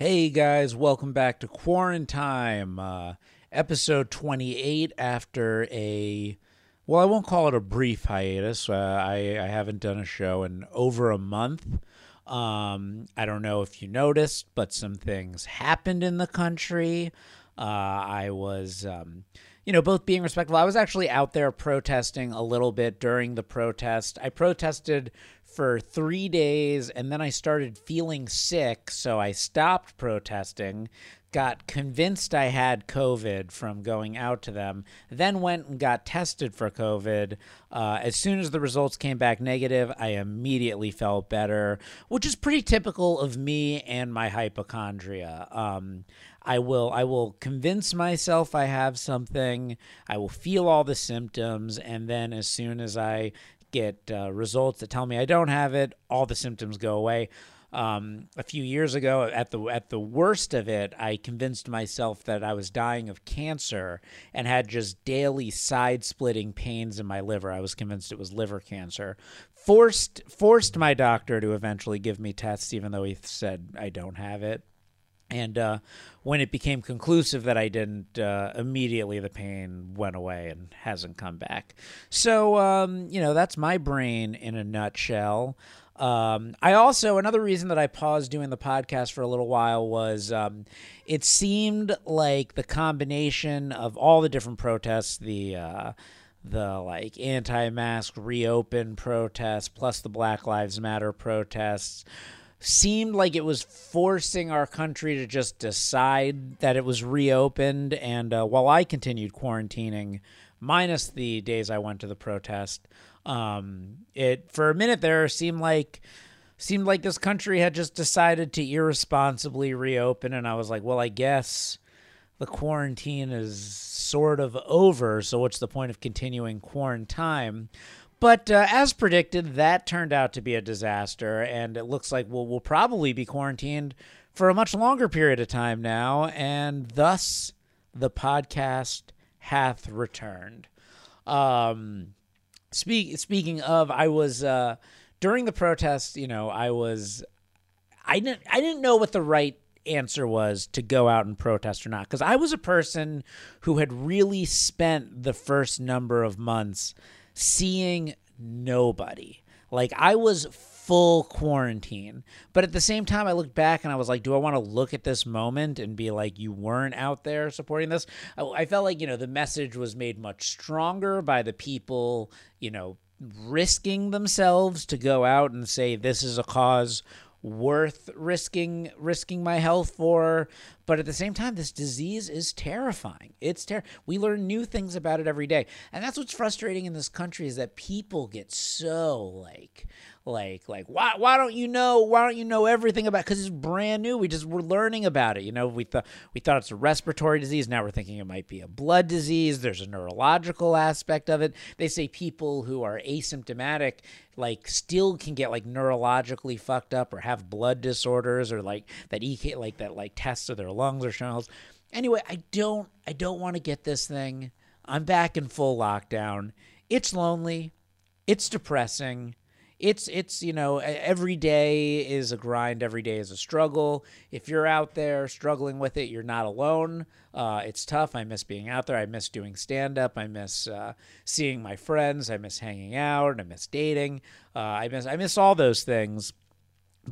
Hey guys, welcome back to Quarantine, uh, episode 28. After a, well, I won't call it a brief hiatus. Uh, I, I haven't done a show in over a month. Um, I don't know if you noticed, but some things happened in the country. Uh, I was, um, you know, both being respectful. I was actually out there protesting a little bit during the protest. I protested for three days and then I started feeling sick, so I stopped protesting. Got convinced I had COVID from going out to them, then went and got tested for COVID. Uh, as soon as the results came back negative, I immediately felt better, which is pretty typical of me and my hypochondria. Um, I will I will convince myself I have something. I will feel all the symptoms, and then as soon as I get uh, results that tell me I don't have it, all the symptoms go away. Um, a few years ago, at the at the worst of it, I convinced myself that I was dying of cancer and had just daily side-splitting pains in my liver. I was convinced it was liver cancer. Forced forced my doctor to eventually give me tests, even though he said I don't have it. And uh, when it became conclusive that I didn't, uh, immediately the pain went away and hasn't come back. So, um, you know, that's my brain in a nutshell. Um, I also, another reason that I paused doing the podcast for a little while was um, it seemed like the combination of all the different protests, the, uh, the like anti-mask reopen protests plus the black lives matter protests seemed like it was forcing our country to just decide that it was reopened. And uh, while I continued quarantining, minus the days I went to the protest, um, it for a minute there seemed like seemed like this country had just decided to irresponsibly reopen. And I was like, well, I guess the quarantine is sort of over. So what's the point of continuing quarantine? But uh, as predicted, that turned out to be a disaster, and it looks like we'll, we'll probably be quarantined for a much longer period of time now, and thus the podcast hath returned. Um, speak, speaking of, I was uh, during the protest. You know, I was, I didn't, I didn't know what the right answer was to go out and protest or not because I was a person who had really spent the first number of months seeing nobody. Like I was full quarantine. But at the same time, I looked back and I was like, do I want to look at this moment and be like, you weren't out there supporting this? I, I felt like, you know, the message was made much stronger by the people, you know, risking themselves to go out and say, this is a cause worth risking risking my health for but at the same time this disease is terrifying. It's ter- we learn new things about it every day. And that's what's frustrating in this country is that people get so like like like why why don't you know why don't you know everything about because it's brand new. We just we're learning about it. You know we thought we thought it's a respiratory disease. Now we're thinking it might be a blood disease. There's a neurological aspect of it. They say people who are asymptomatic like still can get like neurologically fucked up or have blood disorders or like that ek like that like tests of their lungs or else anyway i don't i don't want to get this thing. I'm back in full lockdown. It's lonely. It's depressing. It's it's you know every day is a grind. Every day is a struggle. If you're out there struggling with it you're not alone. Uh, it's tough. I miss being out there. I miss doing stand up i miss uh, seeing my friends. I miss hanging out. I miss dating. Uh, i miss i miss all those things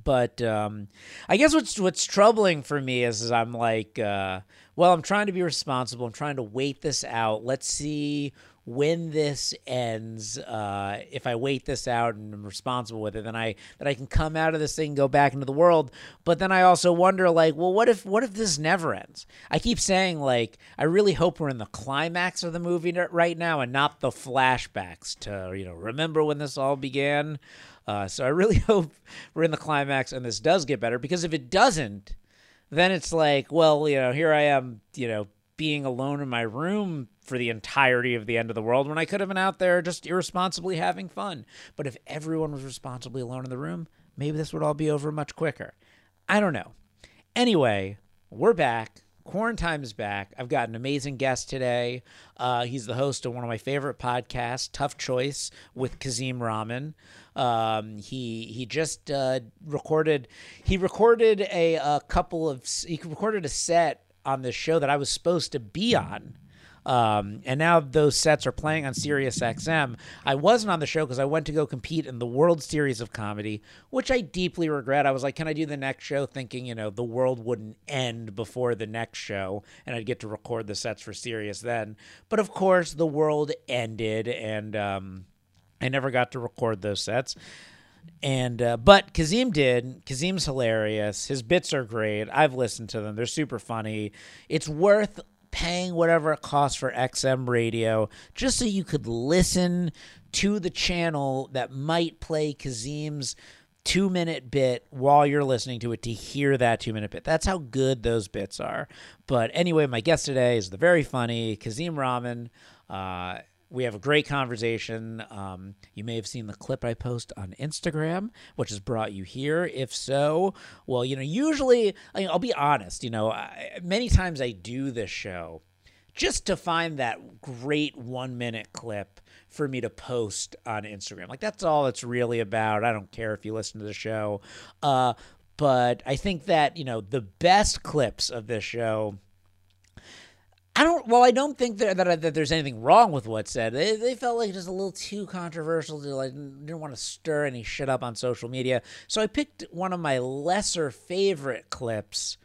but um, I guess what's what's troubling for me is, is I'm like, uh, well, I'm trying to be responsible. I'm trying to wait this out. Let's see when this ends, uh, if I wait this out and I'm responsible with it, then I that I can come out of this thing, and go back into the world. But then I also wonder, like, well, what if what if this never ends? I keep saying, like, I really hope we're in the climax of the movie right now and not the flashbacks to you know remember when this all began. Uh, so I really hope we're in the climax and this does get better because if it doesn't, then it's like, well, you know, here I am, you know, being alone in my room for the entirety of the end of the world when I could have been out there just irresponsibly having fun. But if everyone was responsibly alone in the room, maybe this would all be over much quicker. I don't know. Anyway, we're back. Quarantine is back. I've got an amazing guest today. Uh, he's the host of one of my favorite podcasts, Tough Choice, with Kazim Rahman. Um, he he just uh, recorded he recorded a, a couple of he recorded a set on this show that I was supposed to be on. Um, and now those sets are playing on Sirius XM. I wasn't on the show because I went to go compete in the World Series of Comedy, which I deeply regret. I was like, can I do the next show? Thinking, you know, the world wouldn't end before the next show and I'd get to record the sets for Sirius then. But of course, the world ended and um, I never got to record those sets. And uh, but Kazim did. Kazim's hilarious. His bits are great. I've listened to them. They're super funny. It's worth paying whatever it costs for XM radio just so you could listen to the channel that might play Kazim's two minute bit while you're listening to it to hear that two minute bit. That's how good those bits are. But anyway, my guest today is the very funny Kazim Rahman. Uh, we have a great conversation. Um, you may have seen the clip I post on Instagram, which has brought you here. If so, well, you know, usually, I mean, I'll be honest, you know, I, many times I do this show just to find that great one minute clip for me to post on Instagram. Like, that's all it's really about. I don't care if you listen to the show. Uh, but I think that, you know, the best clips of this show I don't. Well, I don't think that, that, that there's anything wrong with what's said. They, they felt like just a little too controversial. To like, didn't want to stir any shit up on social media. So I picked one of my lesser favorite clips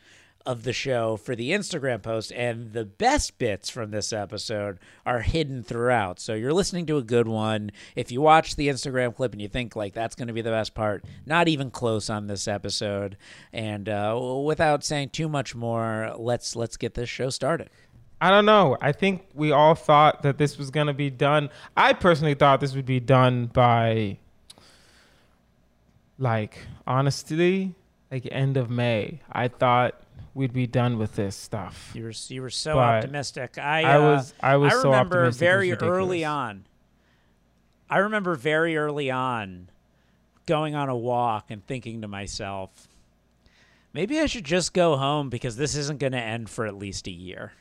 of the show for the Instagram post, and the best bits from this episode are hidden throughout. So you're listening to a good one. If you watch the Instagram clip and you think like that's going to be the best part, not even close on this episode. And uh, without saying too much more, let's let's get this show started. I don't know. I think we all thought that this was going to be done. I personally thought this would be done by, like, honestly, like end of May. I thought we'd be done with this stuff. You were you were so but optimistic. I I uh, was I was I so remember very early on. I remember very early on going on a walk and thinking to myself, maybe I should just go home because this isn't going to end for at least a year.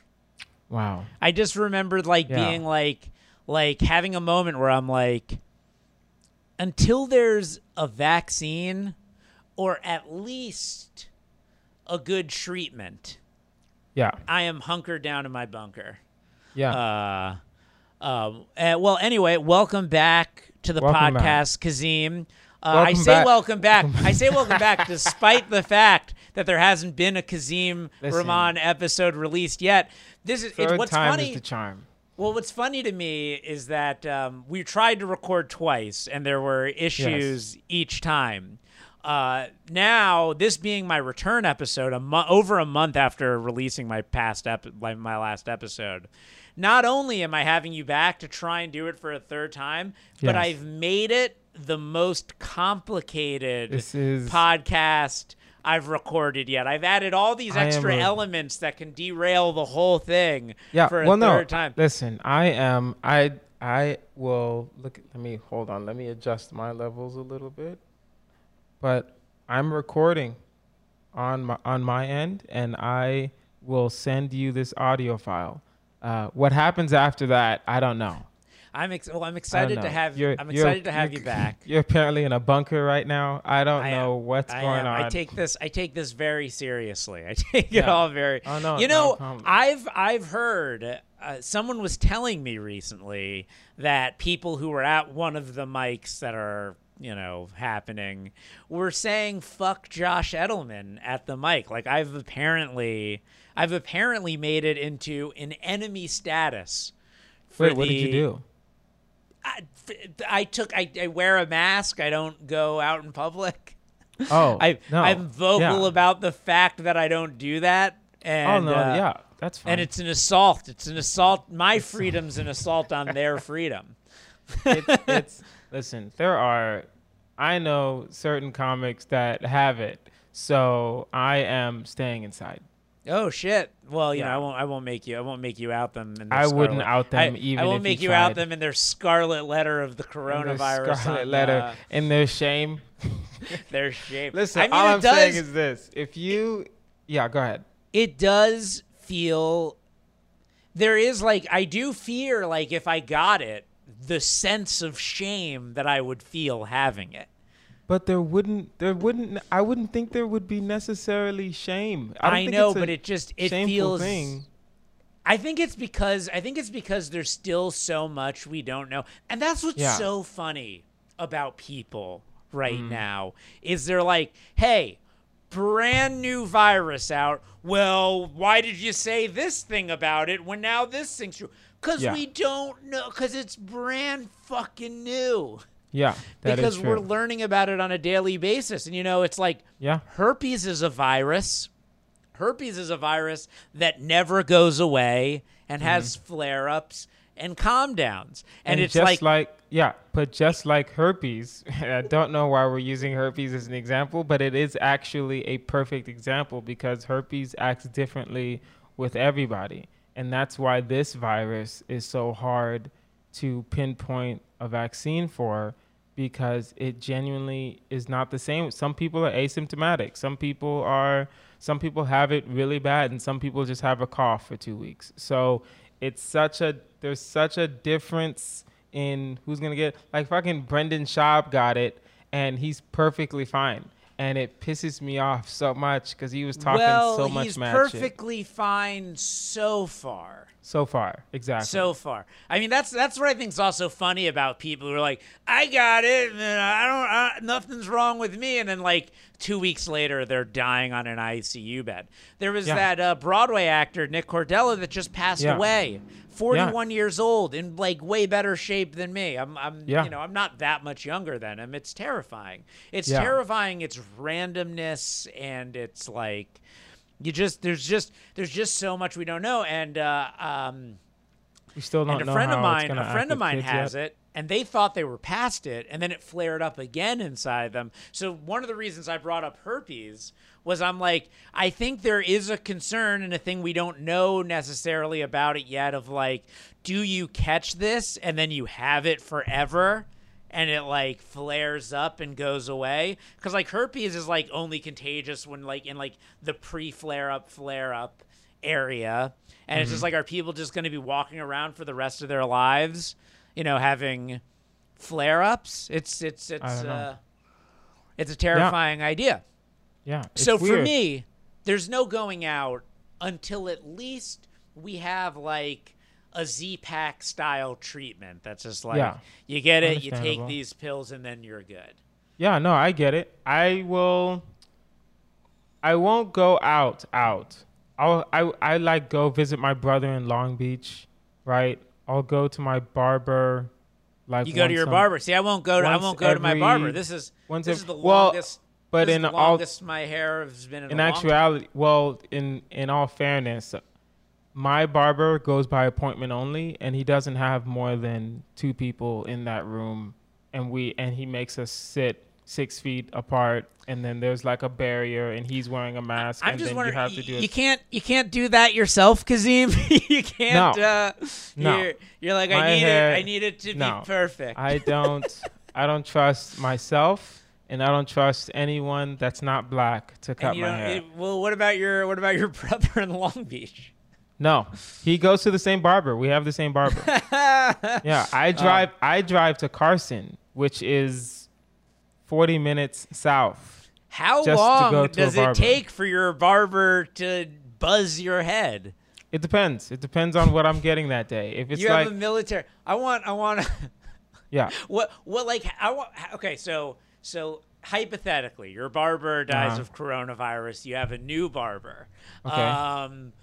Wow. I just remembered like yeah. being like like having a moment where I'm like until there's a vaccine or at least a good treatment. Yeah. I am hunkered down in my bunker. Yeah. Uh, uh, uh well, anyway, welcome back to the welcome podcast, back. Kazim. Uh, I say back. welcome back. I say welcome back despite the fact that there hasn't been a Kazim Listen, Rahman episode released yet. This is it's, what's time funny. Is the charm. Well, what's funny to me is that um, we tried to record twice, and there were issues yes. each time. Uh, now, this being my return episode, a mo- over a month after releasing my past ep- my last episode, not only am I having you back to try and do it for a third time, yes. but I've made it the most complicated is... podcast I've recorded yet. I've added all these extra elements that can derail the whole thing yeah, for a well, third no, time. Listen, I am I I will look let me hold on, let me adjust my levels a little bit. But I'm recording on my on my end and I will send you this audio file. Uh, what happens after that, I don't know. I'm ex- well, I'm excited to have you're, I'm excited to have you back. You're apparently in a bunker right now. I don't I know am, what's I going am. on. I take this I take this very seriously. I take yeah. it all very. Oh no, you know, no I've I've heard uh, someone was telling me recently that people who were at one of the mics that are you know happening were saying fuck Josh Edelman at the mic. Like I've apparently I've apparently made it into an enemy status. Wait, what did you do? I, I took I, I wear a mask. I don't go out in public. Oh, I no. I'm vocal yeah. about the fact that I don't do that. And, oh no, uh, yeah, that's fine. And it's an assault. It's an assault. My freedom's an assault on their freedom. it's, it's listen. There are, I know certain comics that have it, so I am staying inside. Oh shit! Well, you yeah. know, I won't. I won't make you. I won't make you out them. In I scarlet, wouldn't out them I, even. I won't make you, you out them in their scarlet letter of the coronavirus. scarlet on, letter uh, in their shame. their shame. Listen, I mean, all I'm does, saying is this: if you, yeah, go ahead. It does feel there is like I do fear like if I got it, the sense of shame that I would feel having it. But there wouldn't, there wouldn't, I wouldn't think there would be necessarily shame. I, don't I, know, but it just it feels. thing. I think it's because I think it's because there's still so much we don't know, and that's what's Yeah. so funny about people right Mm. now is they're like, "Hey, brand new virus out. Well, why did you say this thing about it when now this thing's true? Because Yeah. we don't know. Because it's brand fucking new. Yeah, because we're learning about it on a daily basis, and you know, it's like yeah, herpes is a virus. Herpes is a virus that never goes away and mm-hmm. has flare ups and calm downs. And, it's just like, yeah, but just like herpes, I don't know why we're using herpes as an example, but it is actually a perfect example because herpes acts differently with everybody, and that's why this virus is so hard to pinpoint a vaccine for because it genuinely is not the same. Some people are asymptomatic. Some people are some people have it really bad and some people just have a cough for 2 weeks. So it's such a there's such a difference in who's going to get like fucking Brendan Schaub got it and he's perfectly fine. And it pisses me off so much cuz he was talking well, so much he's mad shit. perfectly fine so far. So far, exactly. So far, I mean that's that's what I think is also funny about people who are like, "I got it, and I don't, I, nothing's wrong with me," and then like two weeks later, they're dying on an ICU bed. There was Yeah. that uh, Broadway actor Nick Cordero that just passed Yeah. away, forty-one years old, in like way better shape than me. I'm, I'm, Yeah. you know, I'm not that much younger than him. It's terrifying. It's Yeah. terrifying. It's randomness, and it's like you just there's just there's just so much we don't know and uh um we still don't and a know friend of mine a friend of mine has yet. it and they thought they were past it and then it flared up again inside them. So one of the reasons i brought up herpes was i'm like i think there is a concern and a thing we don't know necessarily about it yet of like do you catch this and then you have it forever and it like flares up and goes away? Because like herpes is like only contagious when like in like the pre-flare up flare up area and it's Mm-hmm. just like are people just going to be walking around for the rest of their lives you know having flare ups it's it's it's uh it's a terrifying idea Yeah. it's so for me there's no going out until at least we have like a Z-Pack style treatment that's just like Yeah. you get it, you take these pills and then you're good. Yeah, no, I get it. I will. I won't go out. Out. I'll. I. I like go visit my brother in Long Beach. Right. I'll go to my barber. Like You go to your barber. See, I won't go to I won't go to my barber. This is this is the well, longest But this is in the all longest my hair has been in, in a long actuality, well, in in all fairness, my barber goes by appointment only, and he doesn't have more than two people in that room, and we and he makes us sit six feet apart, and then there's like a barrier, and he's wearing a mask, I'm and just then wondering. you have to do you it. can't. You can't do that yourself, Kazim. you can't. No. Uh, No. You're, you're like, I need hair- it. I need it to no. be perfect. I don't, I don't trust myself, and I don't trust anyone that's not black to cut my hair. it- well, what about your what about your brother in Long Beach? no, he goes to the same barber. We have the same barber. Yeah, Um, I drive. I drive to Carson, which is forty minutes south. How to long to does it take for your barber to buzz your head? It depends. It depends on what I'm getting that day. If it's you like, have a military. I want. I want. yeah, what? What? Like I want. Okay, so so hypothetically, your barber dies Uh-huh. of coronavirus. You have a new barber. Okay. Um,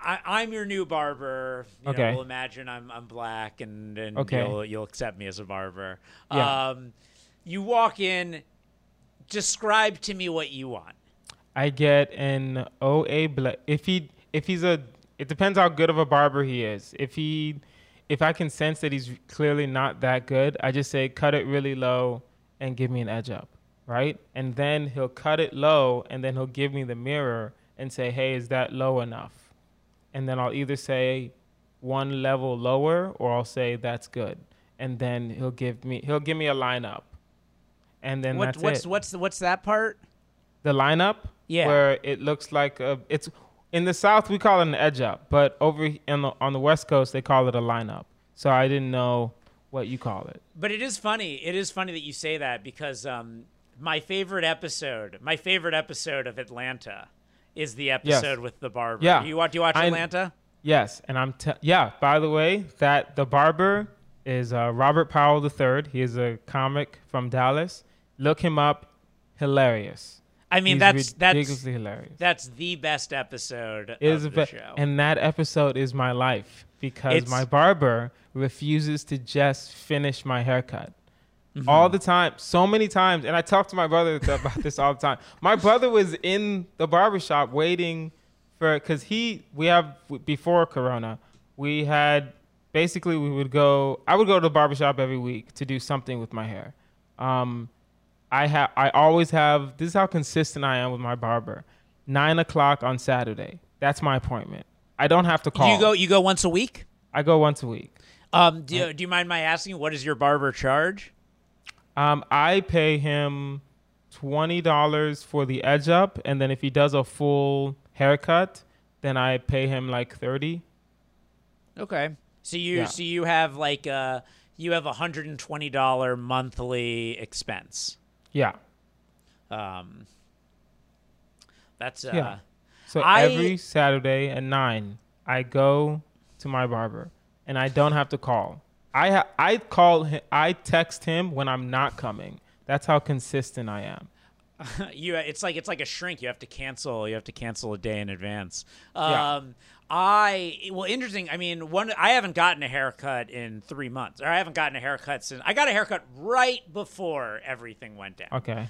I, I'm your new barber. You Okay. Know, we'll imagine I'm I'm black, and and Okay. you'll you'll accept me as a barber. Yeah. Um, you walk in. Describe to me what you want. I get an OA. Bla- if he, if he's a, it depends how good of a barber he is. If he, if I can sense that he's clearly not that good, I just say cut it really low and give me an edge up, right? And then he'll cut it low, and then he'll give me the mirror and say, hey, is that low enough? and then I'll either say one level lower or I'll say that's good, and then he'll give me he'll give me a lineup, and then What, that's what's it. what's what's that part? the lineup Yeah. where it looks like a, it's In the South, we call it an edge up, but over in the, on the West Coast, they call it a lineup. So I didn't know what you call it. But it is funny. It is funny that you say that because um, my favorite episode, my favorite episode of Atlanta, is the episode with the barber. Yeah. You watch? You watch I- Atlanta? Yes, and I'm te- yeah. By the way, that the barber is uh, Robert Powell III. He is a comic from Dallas. Look him up. Hilarious. I mean, He's that's that's ridiculously hilarious. that's the best episode It is of the ve- show. and that episode is my life because It's- my barber refuses to just finish my haircut. Mm-hmm. All the time, so many times, and I talk to my brother about this all the time. My brother was in the barber shop waiting for because he we have before Corona, we had basically we would go. I would go to the barber shop every week to do something with my hair. Um, I have I always have. This is how consistent I am with my barber. Nine o'clock on Saturday. That's my appointment. I don't have to call. you go you go once a week. I go once a week. Um, do you, do you mind my asking what does your barber charge? Um, I pay him twenty dollars for the edge up, and then if he does a full haircut, then I pay him like thirty. Okay. So you Yeah. so you have like uh you have a hundred and twenty dollar monthly expense. Yeah. Um, that's uh, Yeah. So I- every Saturday at nine, I go to my barber, and I don't have to call. I ha- I call him. I text him when I'm not coming. That's how consistent I am. you it's like it's like a shrink you have to cancel you have to cancel a day in advance Yeah. I well interesting i mean one i haven't gotten a haircut in three months or i haven't gotten a haircut since i got a haircut right before everything went down Okay.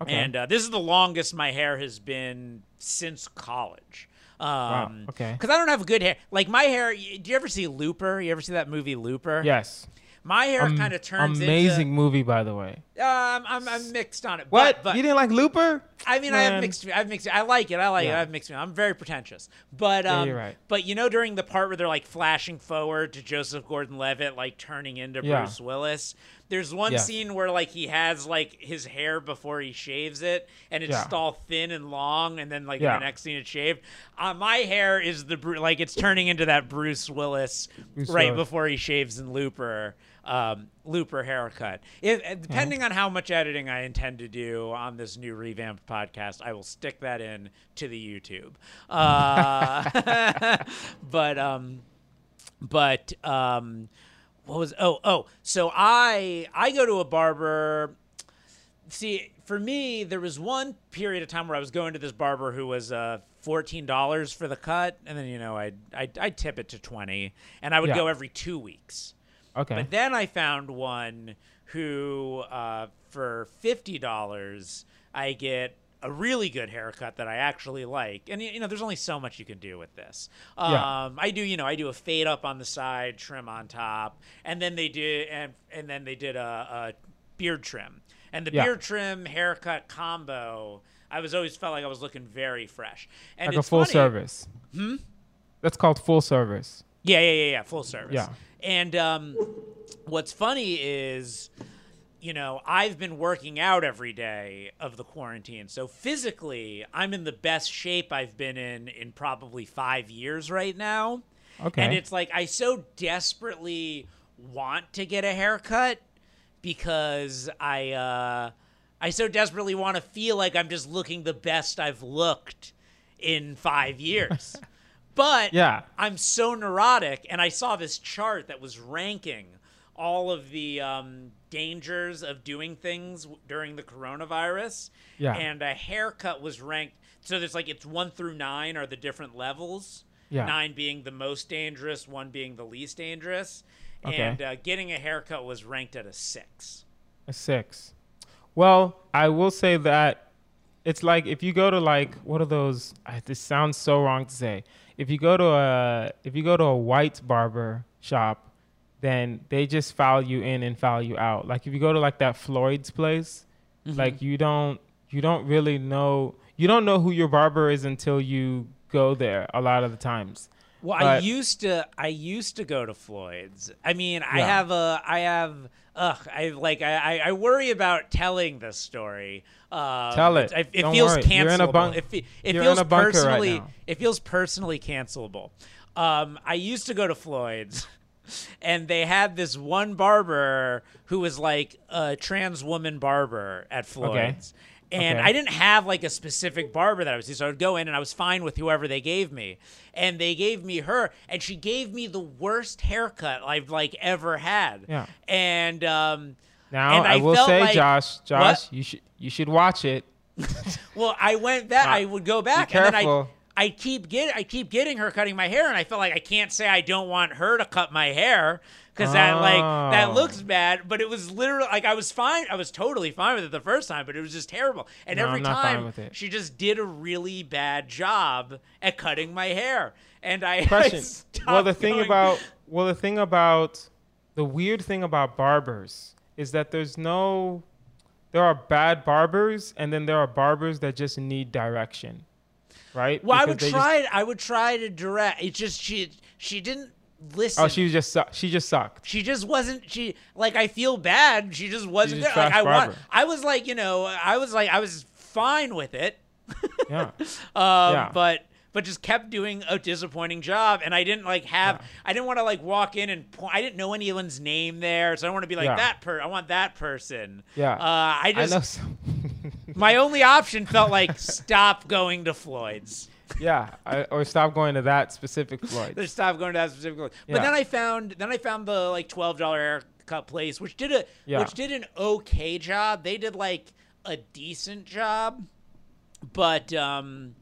Okay. and uh, this is the longest my hair has been since college um okay. because i don't have good hair like my hair do you ever see looper you ever see that movie looper yes. My hair Am- kind of turns amazing movie, by the way. into um I'm, I'm mixed on it What? but, but you didn't like Looper? I mean, I have mixed. I have mixed. I like it. I like it. I have mixed. I'm very pretentious, but Yeah, um, you're right. but you know, during the part where they're like flashing forward to Joseph Gordon-Levitt, like turning into Yeah. Bruce Willis. There's one Yes. scene where like he has like his hair before he shaves it, and it's Yeah. all thin and long, and then like Yeah. the next scene it's shaved. Uh, my hair is the like it's turning into that Bruce Willis Bruce right Willis. before he shaves in Looper. Um, Looper haircut. If, uh, depending on how much editing I intend to do on this new revamped podcast, I will stick that in to the YouTube. Uh, but um, but um, what was? Oh oh. So I I go to a barber. See, for me, there was one period of time where I was going to this barber who was uh, fourteen dollars for the cut, and then you know I'd I'd, I'd tip it to twenty, and I would Yeah. go every two weeks. Okay. But then I found one who, uh, for fifty dollars, I get a really good haircut that I actually like. And you know, there's only so much you can do with this. Um, Yeah. I do, you know, I do a fade up on the side, trim on top, and then they did, and and then they did a, a beard trim, and the Yeah. beard trim haircut combo. I was always felt like I was looking very fresh, and like a full funny- service. Hmm. That's called full service. Yeah, yeah, yeah, yeah. Full service. Yeah. And um, what's funny is, you know, I've been working out every day of the quarantine. So physically, I'm in the best shape I've been in in probably five years right now. Okay. And it's like I so desperately want to get a haircut because I uh I so desperately want to feel like I'm just looking the best I've looked in 5 years. but Yeah. I'm so neurotic and I saw this chart that was ranking all of the um, dangers of doing things w- during the coronavirus. Yeah. And a haircut was ranked. So there's like it's one through nine are the different levels. Yeah. Nine being the most dangerous, one being the least dangerous. Okay. And uh, getting a haircut was ranked at a six. A six. Well, I will say that it's like if you go to like what are those? This sounds so wrong to say. If you go to a if you go to a white barber shop, then they just file you in and file you out. Like if you go to like that Floyd's place, mm-hmm. like you don't you don't really know you don't know who your barber is until you go there a lot of the times. Well, I used to I used to go to Floyd's. I mean, I have a I have ugh, I like I I- worry about telling this story. Um, Tell it. It, it Don't feels worry. cancelable. You're in a bunk- it fe- it you're in feels a bunker right personally now. it feels personally cancelable. Um, I used to go to Floyd's. And they had this one barber who was like a trans woman barber at Floyd's. And Okay. I didn't have like a specific barber that I was so I would go in and I was fine with whoever they gave me. And they gave me her and she gave me the worst haircut I've like ever had. Yeah. And um Now and I, will felt say, like- Josh, Josh, you should you should watch it. Well, I went back. I would go back, and then I. I keep get I keep getting her cutting my hair, and I feel like I can't say I don't want her to cut my hair because that like that Oh. looks bad. But it was literally like I was fine. I was totally fine with it the first time, but it was just terrible. And No, every I'm not fine time with it. she just did a really bad job at cutting my hair, and I I Question. stopped well, the thing going- about well, the thing about the weird thing about barbers is that there's no there are bad barbers and then there are barbers that just need direction. Right? well, I Because would they just- try. I would try to direct. It's just she she didn't listen. oh, she was just su- she just sucked. she just wasn't she like i feel bad she just wasn't good. like i want i was like you know i was like i was fine with it Yeah. um Yeah. but but just kept doing a disappointing job and i didn't like have Yeah. i didn't want to like walk in and point i didn't know anyone's name there so i don't want to be like Yeah. that per i want that person Yeah. uh i I just know some, my only option felt like stop going to floyd's Yeah, I, or stop going to that specific Floyd. Just stop going to that specific place. But Yeah. then I found then I found the like twelve dollar haircut place, which did a Yeah. which did an okay job. They did like a decent job, but um,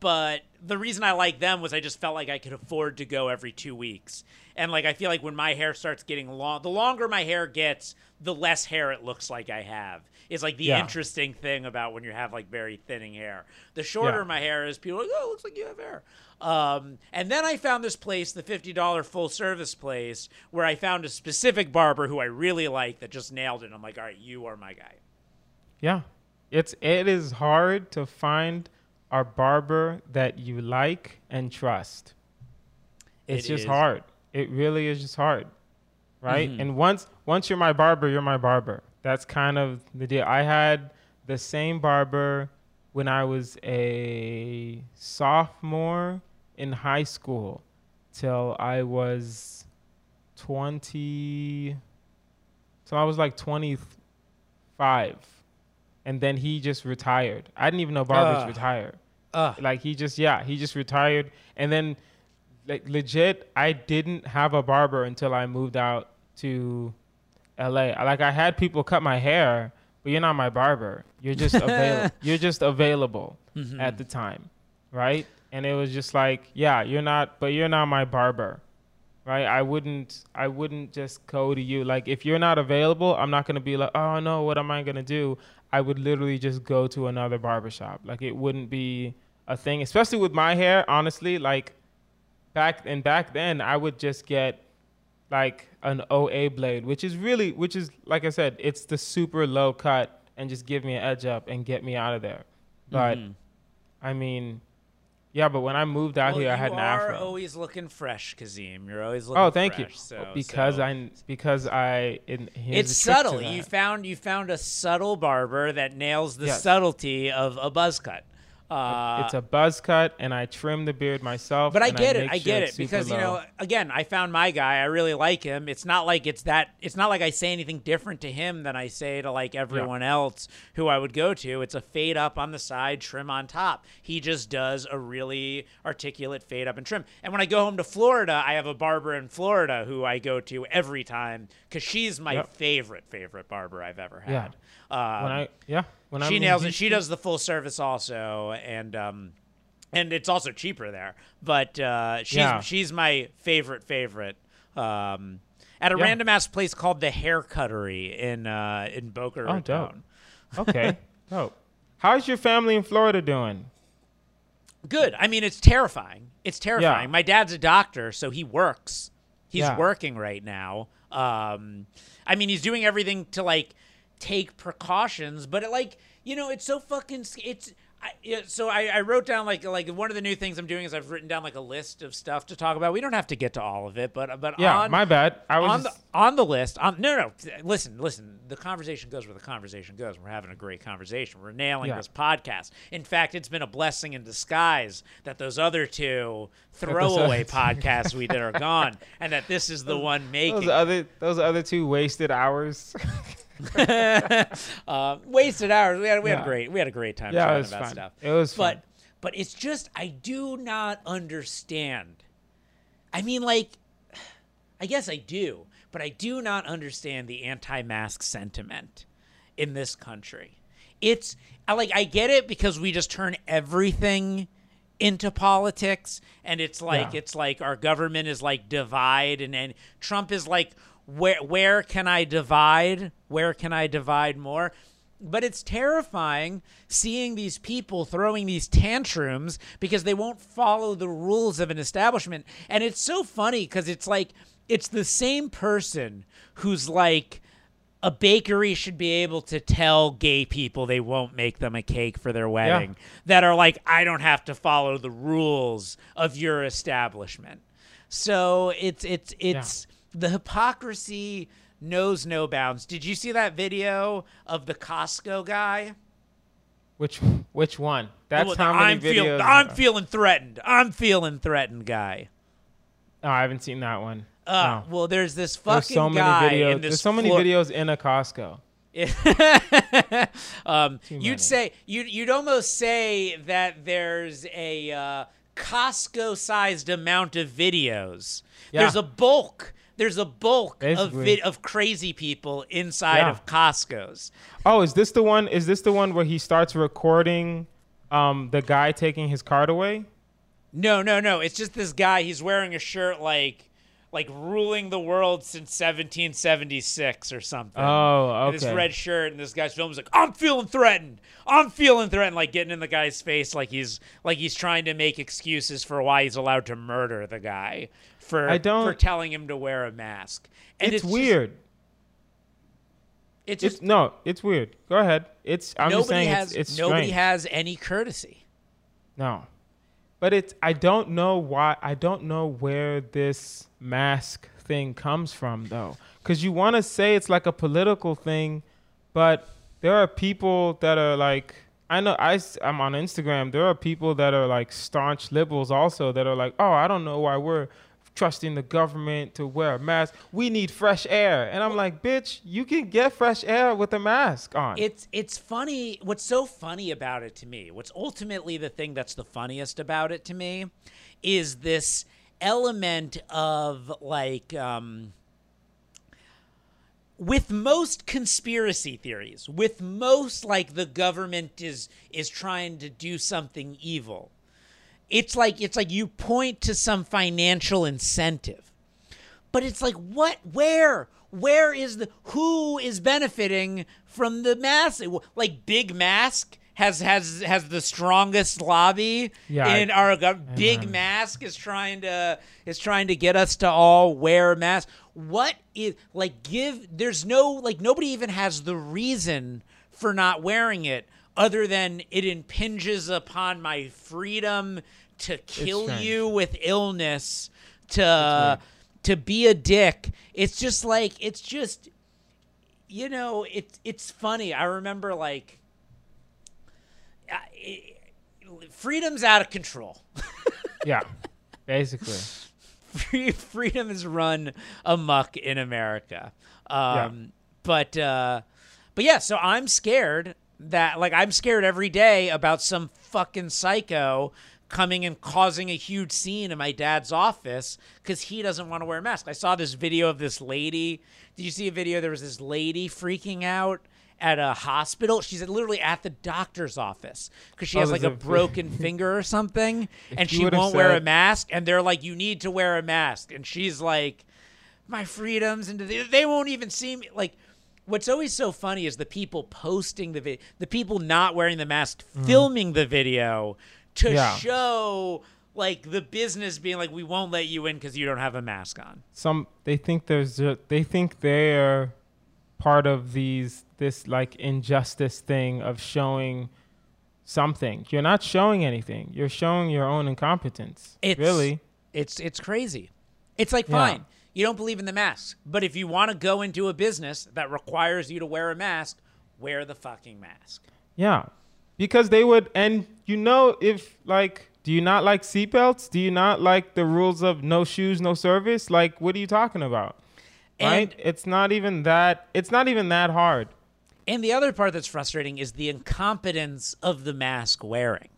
but the reason I like them was I just felt like I could afford to go every two weeks. And like I feel like when my hair starts getting long, the longer my hair gets, the less hair it looks like I have. Is like the Yeah. interesting thing about when you have like very thinning hair. The shorter Yeah. my hair is, people are like, oh, it looks like you have hair. Um, and then I found this place, the fifty dollar full service place, where I found a specific barber who I really like that just nailed it. I'm like, all right, you are my guy. Yeah. It's it is hard to find a barber that you like and trust. It's It just is. hard. It really is just hard. Right? Mhm. And once once you're my barber, you're my barber. That's kind of the deal. I had the same barber when I was a sophomore in high school till I was 20 so I was like 25 and then he just retired. I didn't even know barbers Ugh. retire. Like he just yeah, he just retired and then like legit I didn't have a barber until I moved out to LA. Like I had people cut my hair, but you're not my barber. You're just available. you're just available Mhm. at the time, right? And it was just like, yeah, you're not, but you're not my barber, right? I wouldn't, I wouldn't just go to you. Like if you're not available, I'm not gonna be like, oh no, what am I gonna do? I would literally just go to another barbershop. Like it wouldn't be a thing, especially with my hair. Honestly, like back and back then, I would just get like an OA blade, which is really, which is like I said, it's the super low cut and just give me an edge up and get me out of there. But Mhm. I mean, yeah, but when I moved out Well, here, I had an are afro. always looking fresh, Kazim. You're always looking. oh, thank you. So, because so- I because I in, It's a trick to subtle. You found you found a subtle barber that nails the Yes. subtlety of a buzz cut. Uh, it's a buzz cut, and I trim the beard myself. But I get it. I get it because you know, again, I found my guy. I really like him. It's not like it's that. It's not like I say anything different to him than I say to like everyone else who I would go to. It's a fade up on the side, trim on top. He just does a really articulate fade up and trim. And when I go home to Florida, I have a barber in Florida who I go to every time because she's my Yep. favorite favorite barber I've ever had. Yeah. Um, when I yeah when I'm she nails it. She does the full service also, and um, and it's also cheaper there. But uh, she's Yeah. she's my favorite favorite. Um, at a Yeah. random ass place called the Hair Cuttery in uh, in Boca Oh, Raton. dope. Okay, dope. How's your family in Florida doing? Good. I mean, it's terrifying. It's terrifying. Yeah. My dad's a doctor, so he works. He's Yeah. working right now. Um, I mean, he's doing everything to like take precautions, but it, like you know, it's so fucking. It's I, yeah, so I, I wrote down like like one of the new things I'm doing is I've written down like a list of stuff to talk about. We don't have to get to all of it, but but Yeah, on, my bad. I was on the on the list. On no no, listen listen. The conversation goes where the conversation goes. We're having a great conversation. We're nailing Yeah. this podcast. In fact, it's been a blessing in disguise that those other two throwaway podcasts we did are gone, and that this is the one making. those other those other two wasted hours. uh, wasted hours. We had we had a great we had a great time Yeah, it was about fun. stuff. It was fun. but but it's just I do not understand. I mean, like, I guess I do, but I do not understand the anti-mask sentiment in this country. It's I like I get it because we just turn everything into politics and it's like Yeah. it's like our government is like divide and and Trump is like where where can I divide? Where can I divide more? But it's terrifying seeing these people throwing these tantrums because they won't follow the rules of an establishment. And it's so funny because it's like it's the same person who's like a bakery should be able to tell gay people they won't make them a cake for their wedding that are like I don't have to follow the rules of your establishment. So it's it's it's the hypocrisy knows no bounds. Did you see that video of the Costco guy? which which one? That's Well, how many I'm videos. Feel, I'm feeling threatened. I'm feeling threatened, guy. oh, I haven't seen that one. Uh, no. well, there's this fucking There's so many videos. There's so many Flo- videos in a Costco. um, you'd say you'd you'd almost say that there's a uh, Costco-sized amount of videos. Yeah. There's a bulk. There's a bulk of vid- of crazy people inside Yeah. of Costco's. Oh, is this the one? Is this the one where he starts recording um, the guy taking his card away? No, no, no. It's just this guy. He's wearing a shirt like like ruling the world since 1776 or something. Oh, And This red shirt and this guy's film is like, I'm feeling threatened. I'm feeling threatened, like getting in the guy's face, like he's like he's trying to make excuses for why he's allowed to murder the guy for I don't- for telling him to wear a mask. And it's, just- weird. it's It's just no, it's weird. Go ahead. It's I'm just nobody saying has it's, it's nobody strange. has any courtesy. No. But it's I don't know why I don't know where this mask thing comes from though. Cuz you want to say it's like a political thing, but there are people that are like I know I, I am on Instagram. There are people that are like staunch liberals also that are like, "Oh, I don't know why we're trusting the government to wear a mask. We need fresh air." And I'm like, "Bitch, you can get fresh air with a mask on." It's it's funny. What's so funny about it to me, what's ultimately the thing that's the funniest about it to me, is this element of like um, with most conspiracy theories, with most like the government is is trying to do something evil. It's like it's like you point to some financial incentive. But it's like what where where is the who is benefiting from the mask like big mask has has has the strongest lobby Yeah, I- in our gov- big mask is trying to is trying to get us to all wear a mask what is like give there's no like nobody even has the reason for not wearing it other than it impinges upon my freedom to kill you with illness to to be a dick. It's just like it's just you know, it's it's funny. I remember like I- it, freedom's out of control. yeah. Basically. Free, freedom is run amuck in America. Um, But uh, but yeah, so I'm scared that like I'm scared every day about some fucking psycho coming and causing a huge scene in my dad's office because he doesn't want to wear a mask. I saw this video of this lady. Did you see a video? There was this lady freaking out at a hospital. She's literally at the doctor's office because she Oh, has like a a- broken finger or something, and she won't wear a mask. And they're like, "You need to wear a mask," and she's like, "My freedoms," and they, they won't even see me. Like, what's always so funny is the people posting the video, the people not wearing the mask, filming the video to Mm. Yeah. show like the business being like, "We won't let you in because you don't have a mask on." some they think there's a, they think they're part of these this like injustice thing of showing something. You're not showing anything. You're showing your own incompetence. It's- really. It's it's crazy. It's like Yeah. You don't believe in the mask, but if you want to go into a business that requires you to wear a mask, wear the fucking mask. Yeah. Because they would and you know if like do you not like seatbelts? Do you not like the rules of no shoes, no service? Like what are you talking about? right? And- It's not even that it's not even that hard. And the other part that's frustrating is the incompetence of the mask wearing.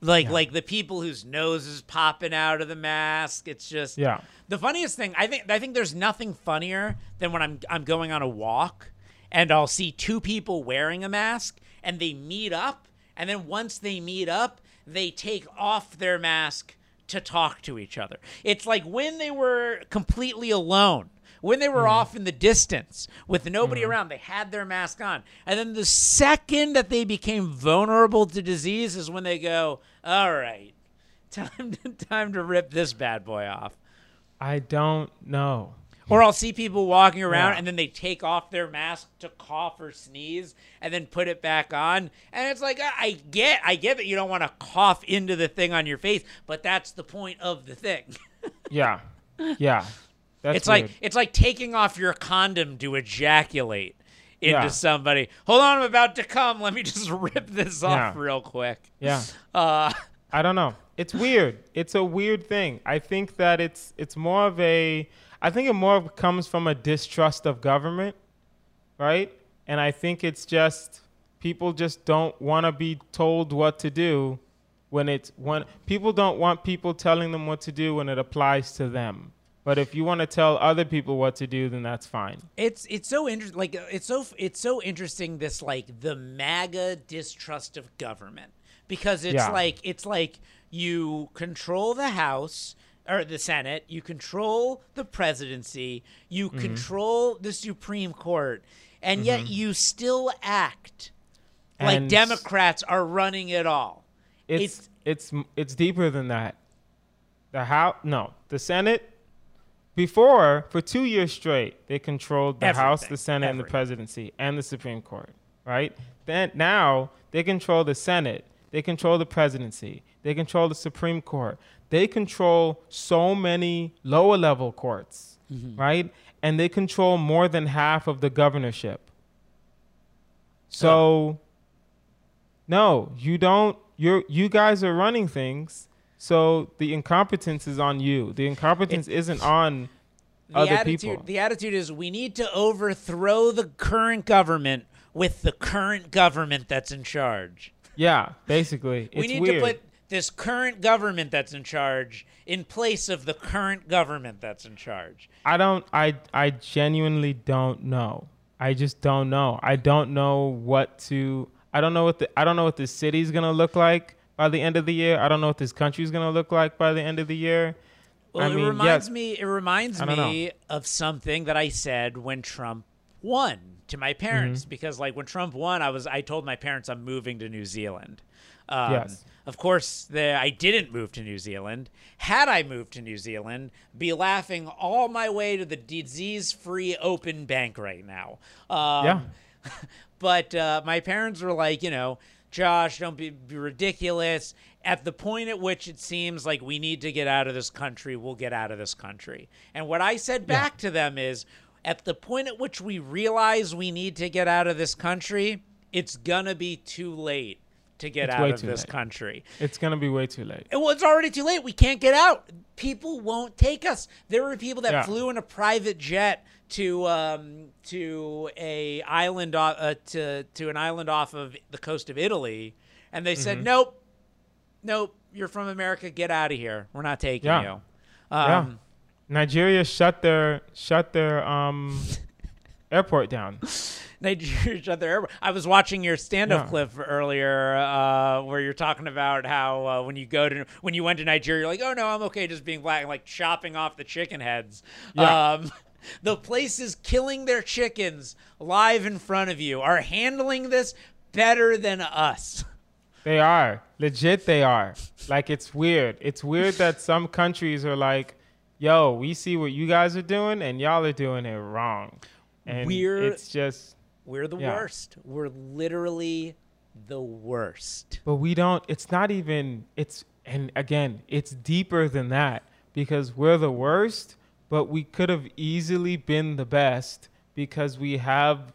Like like the people whose nose is popping out of the mask. It's just Yeah. The funniest thing, I think I think there's nothing funnier than when I'm I'm going on a walk and I'll see two people wearing a mask and they meet up and then once they meet up, they take off their mask to talk to each other. It's like when they were completely alone, when they were mm-hmm. off in the distance with nobody mm-hmm. around, they had their mask on. And then the second that they became vulnerable to disease is when they go, "All right, time to, time to rip this bad boy off." I don't know. Or I'll see people walking around Yeah. and then they take off their mask to cough or sneeze and then put it back on. And it's like I get I get that you don't want to cough into the thing on your face, but that's the point of the thing. Yeah. Yeah. That's it's like it's like taking off your condom to ejaculate into Yeah. somebody. Hold on, I'm about to come. Let me just rip this off Yeah. real quick. Yeah. Uh I don't know. It's weird. It's a weird thing. I think that it's it's more of a I think it more comes from a distrust of government, right? And I think it's just people just don't want to be told what to do when it's when people don't want people telling them what to do when it applies to them. But if you want to tell other people what to do, then that's fine. It's it's so interesting. Like uh, it's so it's so interesting. This like the MAGA distrust of government because it's Yeah. like it's like you control the House or the Senate, you control the presidency, you Mm-hmm. control the Supreme Court, and yet you still act like Democrats are running it all. It's it's it's deeper than that. The House, no, the Senate. Before, for two years straight, they controlled the House, the Senate, and the presidency, and the Supreme Court. Right? Then now they control the Senate, they control the presidency, they control the Supreme Court, they control so many lower level courts. Mm-hmm. Right? And they control more than half of the governorship. So no, you don't. You're you guys are running things, so the incompetence is on you. The incompetence isn't on The other attitude, people. The attitude is we need to overthrow the current government with the current government that's in charge. yeah, basically, it's we need weird. to put this current government that's in charge in place of the current government that's in charge. I don't. I I genuinely don't know. I just don't know. I don't know what to. I don't know what the. I don't know what the city's gonna look like by the end of the year. I don't know what this country's gonna look like by the end of the year. Well, I it mean, reminds yes. me. It reminds me of something that I said when Trump won to my parents Mm-hmm. because, like, when Trump won, I was I told my parents I'm moving to New Zealand. Um, Yes. Of course, the, I didn't move to New Zealand. Had I moved to New Zealand, be laughing all my way to the disease-free open bank right now. Um, Yeah. but uh, my parents were like, you know, Josh, don't be, be ridiculous. At the point at which it seems like we need to get out of this country, we'll get out of this country. And what I said back to them is at the point at which we realize we need to get out of this country, it's going to be too late to get It's out of this late. country. It's gonna be way too late. Well, it's already too late. We can't get out. People won't take us. There were people that Yeah. flew in a private jet to um, to a island uh, to to an island off of the coast of Italy, and they Mm-hmm. said, "Nope, nope. You're from America. Get out of here. We're not taking Yeah. you." yeah. Um, Nigeria shut their shut their um airport down. Nigeria shut their airport. I was watching your stand-up Yeah. clip earlier, uh, where you're talking about how uh, when you go to when you went to Nigeria, you're like, "Oh no, I'm okay, just being black," and like chopping off the chicken heads. Yeah. Um, the places killing their chickens live in front of you are handling this better than us. They are legit. They are like it's weird. It's weird that some countries are like, "Yo, we see what you guys are doing, and y'all are doing it wrong." And We're- it's just We're the Yeah. worst. We're literally the worst. But we don't. It's not even. It's and again, it's deeper than that because we're the worst, but we could have easily been the best because we have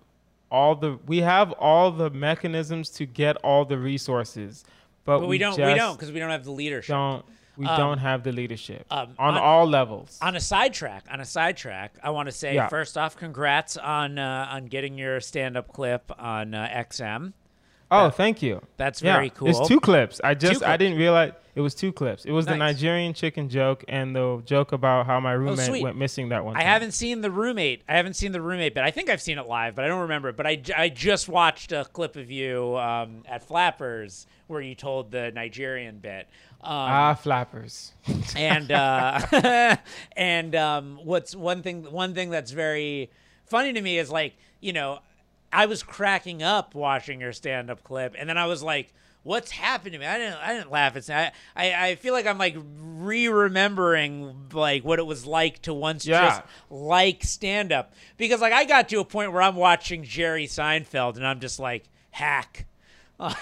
all the we have all the mechanisms to get all the resources, but, But we don't. We don't because we don't have the leadership. Don't we Um, don't have the leadership um, on, on- all levels. On a sidetrack, on a sidetrack, I want to say Yeah. first off, congrats on uh, on getting your stand-up clip on uh, XM. Oh, thank you. That's Yeah, very cool. It's two clips. I just I didn't realize it was two clips. It was the Nigerian chicken joke and the joke about how my roommate Oh, went missing that one. I time. haven't seen the roommate. I haven't seen the roommate, but I think I've seen it live, but I don't remember. it. But I just watched a clip of you um, at Flappers where you told the Nigerian bit. Um, Ah, flappers. and uh, and um, what's one thing one thing that's very funny to me is like you know I was cracking up watching your stand up clip, and then I was like. What's happened to me? I didn't. I didn't laugh. It's. I. I, I feel like I'm like re-remembering like what it was like to once Yeah. just like stand up because like I got to a point where I'm watching Jerry Seinfeld and I'm just like hack.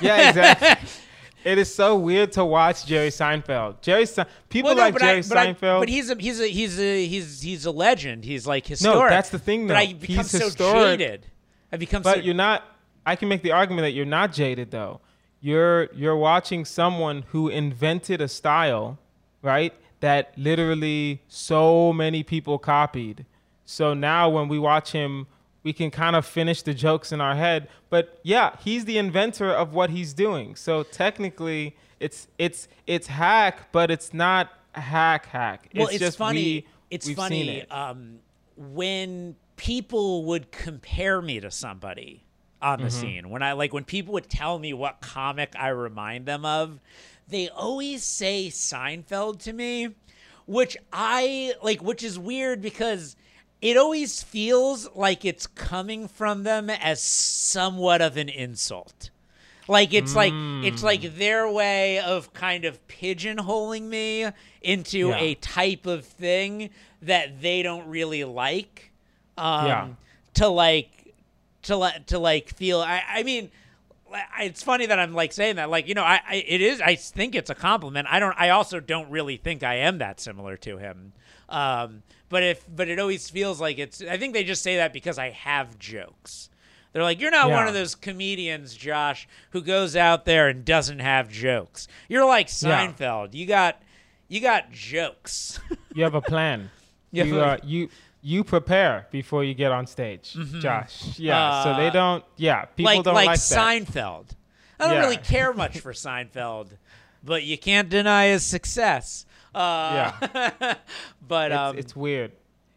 yeah, exactly. it is so weird to watch Jerry Seinfeld. Jerry Se- people Well, no, like Jerry I, but, I- Seinfeld. but he's a he's a he's a he's he's a legend. He's like historic. No, that's the thing, But. I become He's so historic. jaded. Become but so. you're not. I can make the argument that you're not jaded though. You're you're watching someone who invented a style, right? That literally so many people copied. So now when we watch him, we can kind of finish the jokes in our head. But yeah, he's the inventor of what he's doing. So technically, it's it's it's hack, but it's not hack hack. well, it's, just funny. we- it's funny it. um, when people would compare me to somebody on Mm-hmm. the scene. When I like when people would tell me what comic I remind them of, they always say Seinfeld to me, which I like, which is weird because. It always feels like it's coming from them as somewhat of an insult. Like it's like it's Mm. like their way of kind of pigeonholing me into Yeah. a type of thing that they don't really like. Um, Yeah. To like, to let to like feel. I I mean, it's funny that I'm like saying that. Like you know, I, I it is. I think it's a compliment. I don't. I also don't really think I am that similar to him. Um, but if but it always feels like it's. I think they just say that because I have jokes. They're like, you're not one of those comedians, Josh, who goes out there and doesn't have jokes. You're like Yeah. Seinfeld. You got, you got jokes. You have a plan. Yeah, you, uh, you you prepare before you get on stage, Josh. Yeah. so they Uh, don't. Yeah. People like don't like, like, that. Seinfeld. I don't Yeah. really care much for Seinfeld, but you can't deny his success. Uh, yeah. but It's, um, it's weird.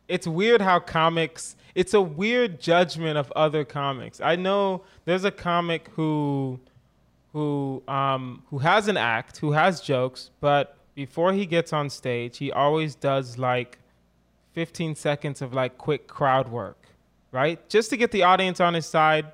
It's weird how comics. It's a weird judgment of other comics. I know there's a comic who, who um who has an act, who has jokes, but before he gets on stage, he always does like 15 seconds of like quick crowd work, right? Just to get the audience on his side.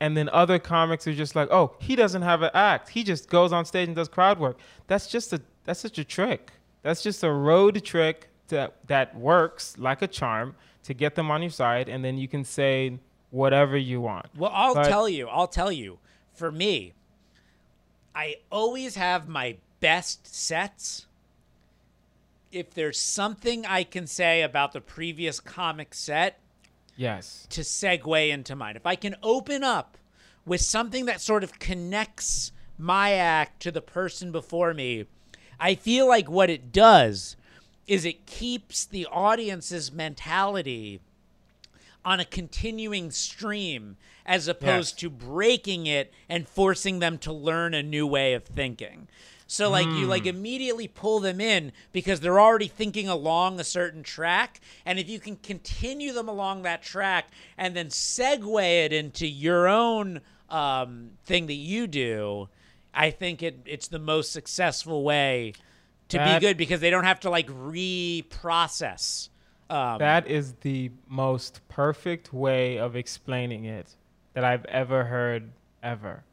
And then other comics are just like, oh, he doesn't have an act. He just goes on stage and does crowd work. That's just a that's such a trick. That's just a road trick that that works like a charm to get them on your side, and then you can say whatever you want. Well, I'll But- tell you. I'll tell you. For me, I always have my best sets. If there's something I can say about the previous comic set Yes. to segue into mine, if I can open up with something that sort of connects my act to the person before me, I feel like what it does is it keeps the audience's mentality on a continuing stream as opposed Yes. to breaking it and forcing them to learn a new way of thinking. So like you like immediately pull them in because they're already thinking along a certain track and if you can continue them along that track and then segue it into your own um, thing that you do, I think it it's the most successful way to That- be good because they don't have to like reprocess. Um, That is the most perfect way of explaining it that I've ever heard ever.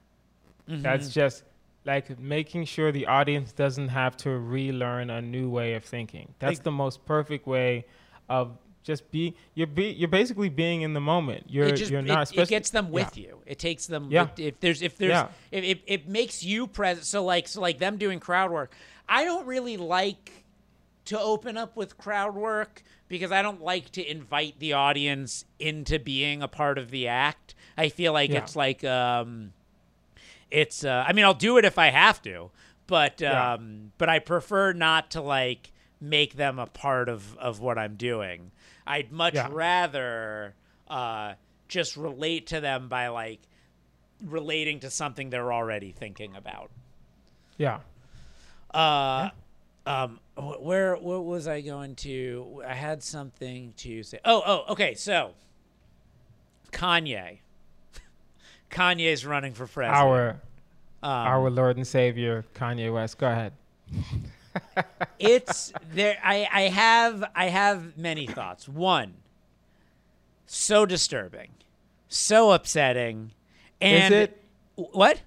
Mm-hmm. That's just like making sure the audience doesn't have to relearn a new way of thinking. That's Ex- the most perfect way of just be you're be you're basically being in the moment. You're just you're not. it especially- gets them with yeah. you. It takes them. Yeah. If, if there's if there's Yeah. if it, it makes you present. So like so like them doing crowd work. I don't really like to open up with crowd work because I don't like to invite the audience into being a part of the act. I feel like Yeah. it's like um it's uh I mean I'll do it if I have to, but Yeah. um but I prefer not to like make them a part of of what I'm doing. I'd much Yeah. rather uh just relate to them by like relating to something they're already thinking about. Yeah. Uh, um, where what was I going to? I had something to say. Oh, oh, okay. So, Kanye. Kanye's running for president. Our um, our Lord and Savior Kanye West. Go ahead. it's there. I I have I have many thoughts. One, so disturbing, so upsetting, and it? what?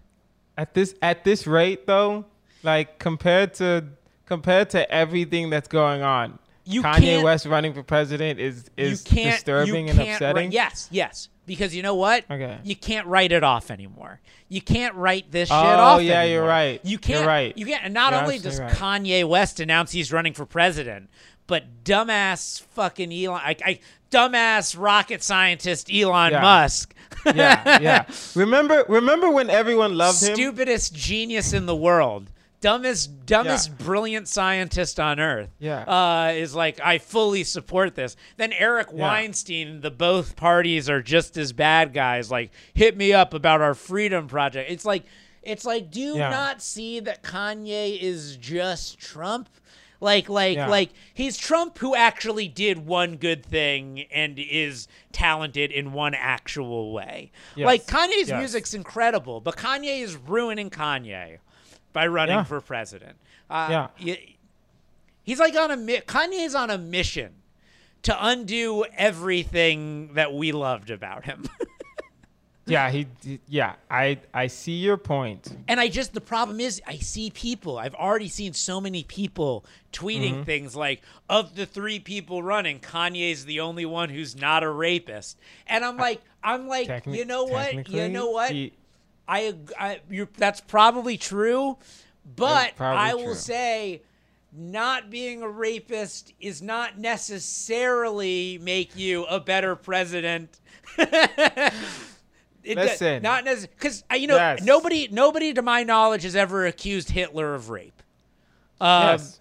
At this at this rate though, like compared to compared to everything that's going on, You Kanye West running for president is is disturbing you and upsetting. yes, yes. Because you know what? Okay. You can't write it off anymore. You can't write this shit Oh, off. yeah, anymore. you're right. You You're can't. right. You can't. And not You're only does absolutely Kanye West announce he's running for president, but dumbass fucking Elon, I, I dumbass rocket scientist Elon Yeah. Musk, yeah, yeah. Remember remember when everyone loved him? stupidest genius in the world. Dumbest, dumbest, brilliant scientist on earth. Yeah. Uh, is like, I fully support this. Then Eric Yeah. Weinstein, the both parties are just as bad guys. Like, hit me up about our freedom project. It's like, it's like, do you Yeah. not see that Kanye is just Trump? Like, like, Yeah. like he's Trump who actually did one good thing and is talented in one actual way. Yes. Like Kanye's Yes. music's incredible, but Kanye is ruining Kanye by running Yeah. for president. Uh, Yeah. he's like on a Kanye's on a mission to undo everything that we loved about him. Yeah, he, he- yeah, I I see your point. and I just the problem is I see people. I've already seen so many people tweeting Mm-hmm. things like of the 3 people running, Kanye's the only one who's not a rapist. And I'm like I'm like, you know what? You know what? he- I, I you're, that's probably true, but I will true. say not being a rapist is not necessarily make you a better president. It Listen. not necessarily because you know Yes. nobody nobody to my knowledge has ever accused Hitler of rape. Um, yes.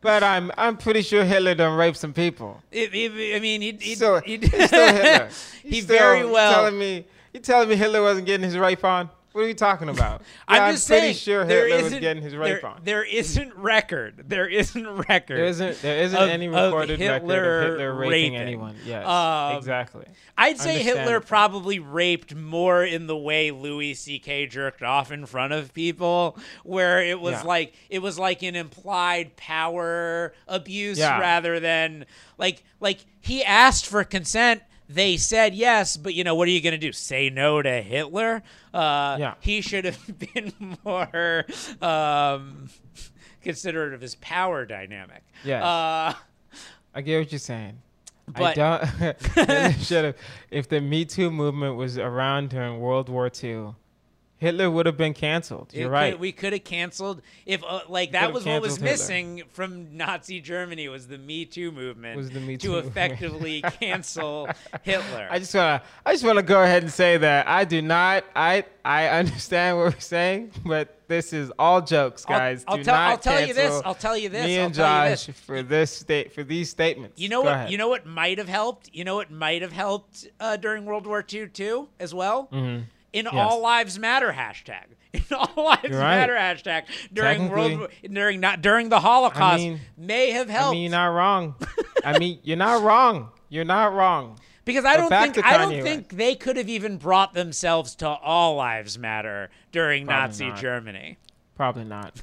But I'm I'm pretty sure Hitler done raped some people. it- it- I mean, he, he, So he, he's still Hitler. he He's still- very well. telling me you telling me Hitler wasn't getting his rape on? What are you talking about? I'm Yeah, just pretty saying, sure Hitler was getting his rape there- on. There isn't record. There isn't record. There isn't there isn't of- any of recorded record Hitler of Hitler raping, raping. anyone. Yes, Um, exactly. I'd say Hitler probably raped more in the way Louis C.K. jerked off in front of people, where it was Yeah. like it was like an implied power abuse Yeah. rather than like like he asked for consent. They said yes, but you know what are you going to do? Say no to Hitler? Uh, Yeah. He should have been more um, considerate of his power dynamic. Yeah. Uh, I get what you're saying. But- I don't. Should have. If the Me Too movement was around during World War II, Hitler would have been canceled. You're could- right. we could have canceled if uh, like that was what was Hitler. missing from Nazi Germany was the Me Too movement Was the Me to Too movement. effectively cancel Hitler. I just wanna. I just wanna go ahead and say that I do not. I I understand what we're saying, but this is all jokes, I'll- guys. I'll, do tell, not I'll tell you this. I'll tell you this. Me I'll and Josh this. for this state for these statements. You know Go what? ahead. You know what might have helped. You know what might have helped uh, during World War II too, as well. Mhm. In Yes. all lives matter hashtag. In all lives right. matter hashtag during World during not during the Holocaust mean- may have helped I mean, you're not wrong. I mean, you're not wrong. You're not wrong. Because I But don't think I don't think they could have even brought themselves to all lives matter during Probably Nazi not. Germany. Probably not.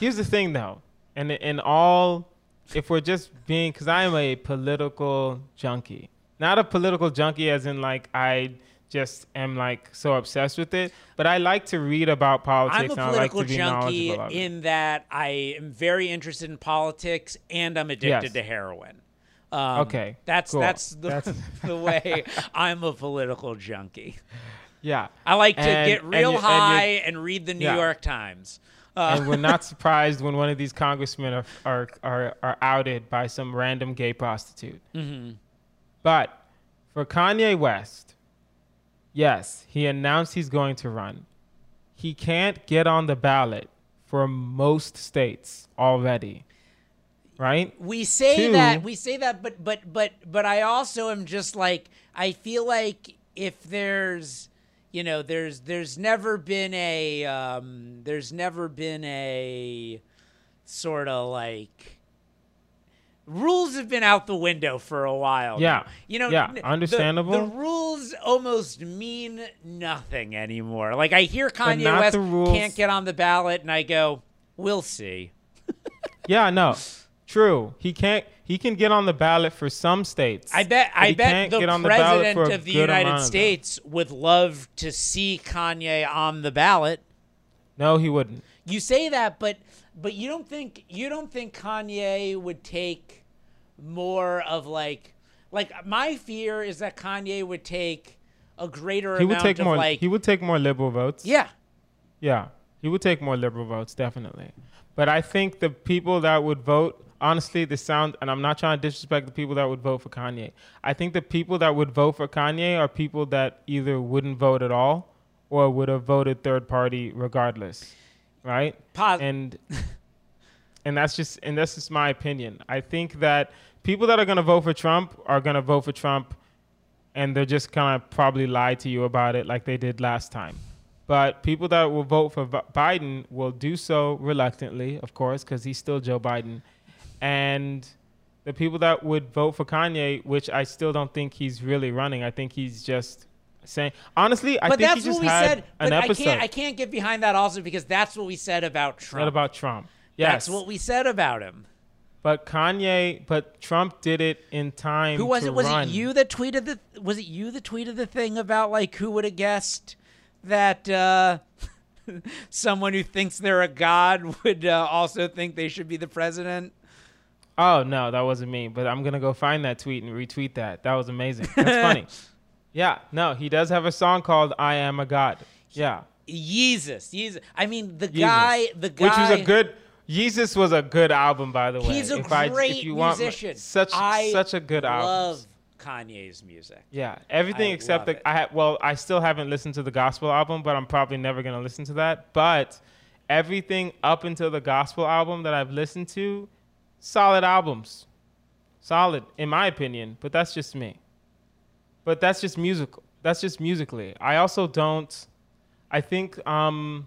Here's the thing, though, and in all, if we're just being, because I am a political junkie, not a political junkie as in like I just am like so obsessed with it, but I like to read about politics I'm a and like political be junkie knowledgeable of it. in that I am very interested in politics and I'm addicted Yes. to heroin. Um, Okay, that's cool. that's the, That's- the way I'm a political junkie. Yeah. I like to And- get and real you- and high you- and, read the New Yeah. York Times. Uh, and we're not surprised when one of these congressmen are are are, are outed by some random gay prostitute. mhm. But for Kanye West, yes, he announced he's going to run. He can't get on the ballot for most states already. Right? we say Two- that we say that but but but but i also am just like i feel like if there's you know there's there's never been a um there's never been a sort of like rules have been out the window for a while Yeah. now. you know Yeah, n- the- understandable. the, rules almost mean nothing anymore like i hear kanye west can't get on the ballot and i go we'll see Yeah, no. True. He can't he can get on the ballot for some states. I bet I bet the the president for of the United of. States would love to see Kanye on the ballot. No, he wouldn't. You say that, but but you don't think you don't think Kanye would take more of like like my fear is that Kanye would take a greater He would take of more like he would take more liberal votes. yeah Yeah, he would take more liberal votes, definitely. But I think the people that would vote, honestly, the sound, and I'm not trying to disrespect the people that would vote for Kanye. I think the people that would vote for Kanye are people that either wouldn't vote at all or would have voted third party regardless, right? pos- And and that's just and that's just my opinion. I think that people that are going to vote for Trump are going to vote for Trump and they're just going to probably lie to you about it like they did last time. But people that will vote for Biden will do so reluctantly, of course, because he's still Joe Biden. And the people that would vote for Kanye, which I still don't think he's really running, I think he's just saying. Honestly, I but think that's he just what we had said. an But I episode. can't I can't get behind that also because that's what we said about Trump. Not about Trump. Yes, That's what we said about him. but Kanye, but Trump did it in time. Who was it? Was run. it you that tweeted the? Was it you that tweeted the thing about like who would have guessed that uh, someone who thinks they're a god would uh, also think they should be the president? Oh no, that wasn't me. But I'm gonna go find that tweet and retweet that. That was amazing. That's funny. Yeah, no, he does have a song called "I Am a God." Yeah, Yeezus, Yeezus. I mean, the Yeezus. guy, the guy, which was a good. Yeezus was a good album, by the way. He's a if I, great if you want musician. such I such a good album. love Kanye's music. Yeah, everything I except the it. I ha- well, I still haven't listened to the gospel album, but I'm probably never gonna listen to that. But everything up until the gospel album that I've listened to, solid albums, solid in my opinion. But that's just me. But that's just musical. That's just musically. I also don't. I think um,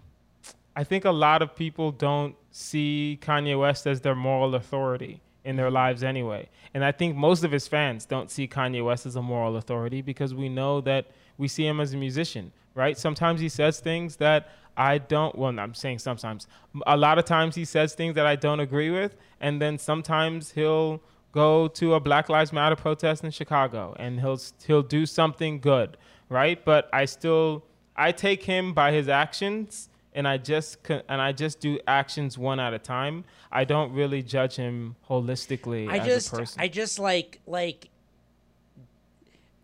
I think a lot of people don't see Kanye West as their moral authority in their lives anyway. And I think most of his fans don't see Kanye West as a moral authority because we know that we see him as a musician, right? Sometimes he says things that I don't, well, I'm saying sometimes. A lot of times he says things that I don't agree with. And then sometimes he'll go to a Black Lives Matter protest in Chicago and he'll, he'll do something good, right? But I still, I take him by his actions and I just and I just do actions one at a time. I don't really judge him holistically I as just, a person. I just like, like,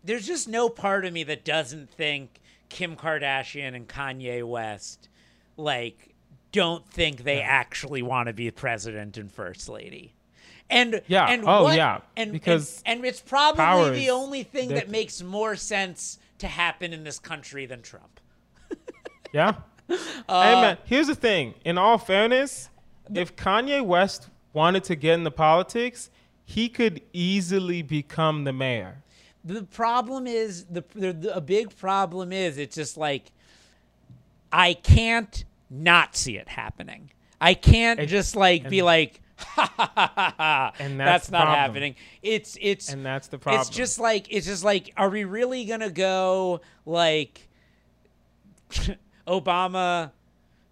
there's just no part of me that doesn't think Kim Kardashian and Kanye West, like, don't think they actually want to be president and first lady. And Yeah. and Oh, what- yeah. and Because and, and it's probably the only thing that makes more sense to happen in this country than Trump. yeah. Uh, hey man, here's the thing. In all fairness, if Kanye West wanted to get into politics, he could easily become the mayor. The problem is the, the, the a big problem is it's just like I can't not see it happening. I can't And- just like be like And that's, that's not problem. happening. It's it's And that's the problem. it's just like it's just like are we really gonna go like Obama,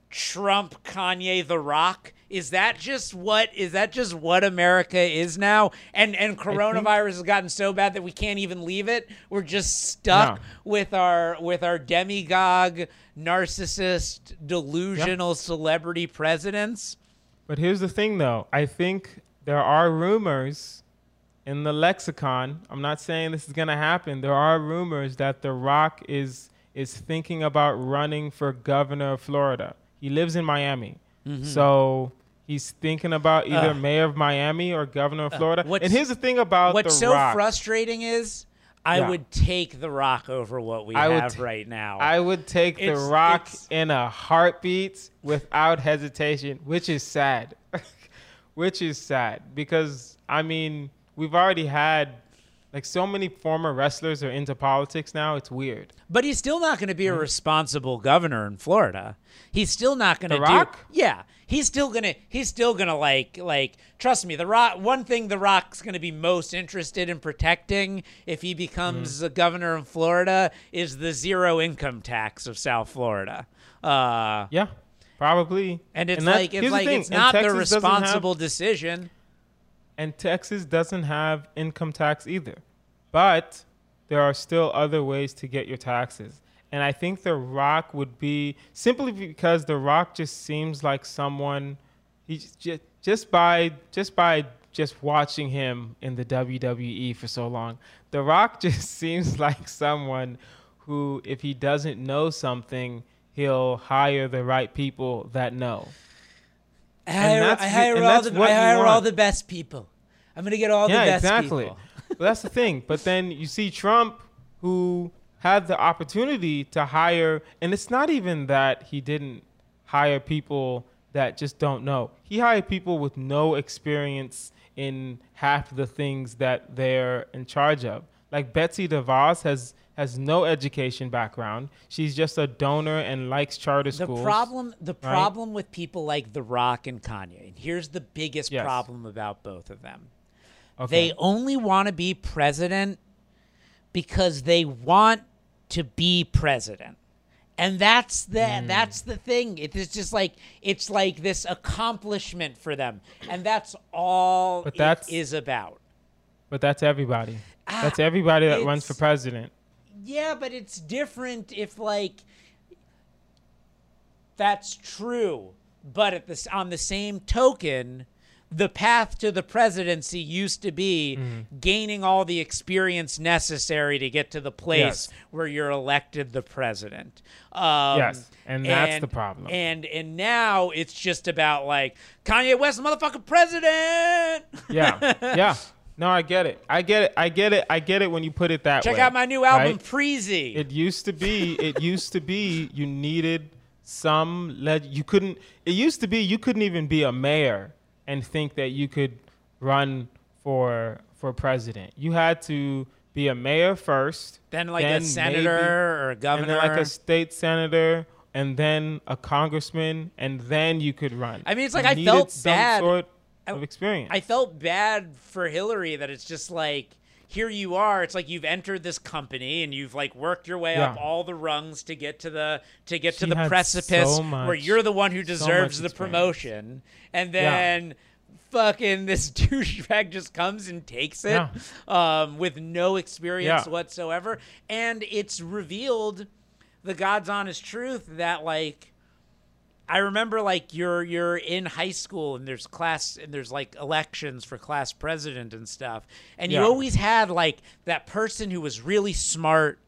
Trump, Kanye, The Rock? Is that just what is that just what America is now? And and coronavirus has gotten so bad that we can't even leave it. We're just stuck No. with our with our demagogue, narcissist, delusional celebrity presidents. But here's the thing, though. I think there are rumors, in the lexicon, I'm not saying this is going to happen. There are rumors that The Rock is is thinking about running for governor of Florida. He lives in Miami. Mm-hmm. So he's thinking about either Uh. mayor of Miami or governor of Florida. and here's the thing about What's so Rock. frustrating is I Yeah. would take The Rock over what we I have t- right now. I would take The Rock in a heartbeat without hesitation, which is sad. which is sad because I mean, we've already had like so many former wrestlers are into politics now. It's weird. But he's still not going to be a responsible governor in Florida. He's still not going to do. Rock? Yeah, he's still gonna. He's still gonna like like. Trust me, the Rock. One thing the Rock's going to be most interested in protecting if he becomes Mm-hmm. the governor of Florida is the zero income tax of South Florida. Uh, Yeah, probably. and it's that- like it's here's the like it's not the doesn't have- responsible decision. and Texas doesn't have income tax either. But there are still other ways to get your taxes. And I think The Rock would be simply because The Rock just seems like someone he's just just by just by just watching him in the WWE for so long. The Rock just seems like someone who if he doesn't know something, he'll hire the right people that know. I hire, I hire and all the I hire all the best people. I'm gonna get all yeah, the best exactly. people. but that's the thing. But then you see Trump, who had the opportunity to hire, and it's not even that he didn't hire people that just don't know. He hired people with no experience in half the things that they're in charge of. Like Betsy DeVos has has no education background. She's just a donor and likes charter schools. The problem, the problem with people like The Rock and Kanye, and here's the biggest Yes. problem about both of them. Okay. They only want to be president because they want to be president. And that's the Hmm. that's the thing. It is just like it's like this accomplishment for them, and that's all But that's- is about. but that's everybody. Ah, That's everybody that runs for president. Yeah, but it's different if like that's true. But at this on the same token, the path to the presidency used to be Mm-hmm. gaining all the experience necessary to get to the place Yes. where you're elected the president. Um, Yes, and that's the problem. And and now it's just about like Kanye West, the motherfucking president. Yeah, yeah. No, I get it. I get it. I get it. I get it when you put it that Check way. Check out my new album, right? Preezy. It used to be. It used to be. You needed some. Leg- you couldn't. It used to be. You couldn't even be a mayor and think that you could run for for president. You had to be a mayor first, then like then a senator maybe- or a and governor. then like a state senator, and then a congressman, and then you could run. I mean, it's like You I felt bad. Sort of experience. I felt bad for Hillary that it's just like here you are. It's like you've entered this company and you've like worked your way up all the rungs to get to the to get to the precipice so where you're the one who deserves much the promotion, and Yeah. then. Fucking this douchebag just comes and takes it Yeah. um, with no experience Yeah. whatsoever, and it's revealed the God's honest truth that like I remember like you're you're in high school and there's class and there's like elections for class president and stuff. And you always had like that person who was really smart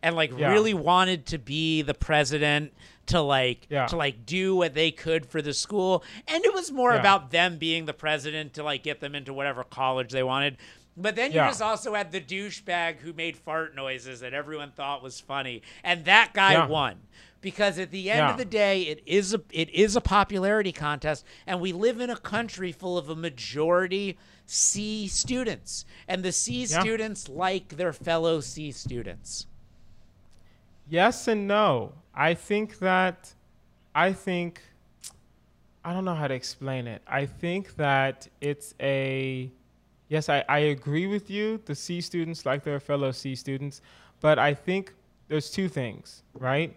and like Yeah. really wanted to be the president to like Yeah. to like do what they could for the school. And it was more Yeah. about them being the president to like get them into whatever college they wanted. But then you Yeah. just also had the douchebag who made fart noises that everyone thought was funny. And that guy Yeah. won because at the end Yeah. of the day it is a it is a popularity contest and we live in a country full of a majority C students and the C Yeah. students like their fellow C students. Yes and no. I think that I think I don't know how to explain it. I think that it's a yes, I, I agree with you. The C students like their fellow C students, but I think there's two things, right?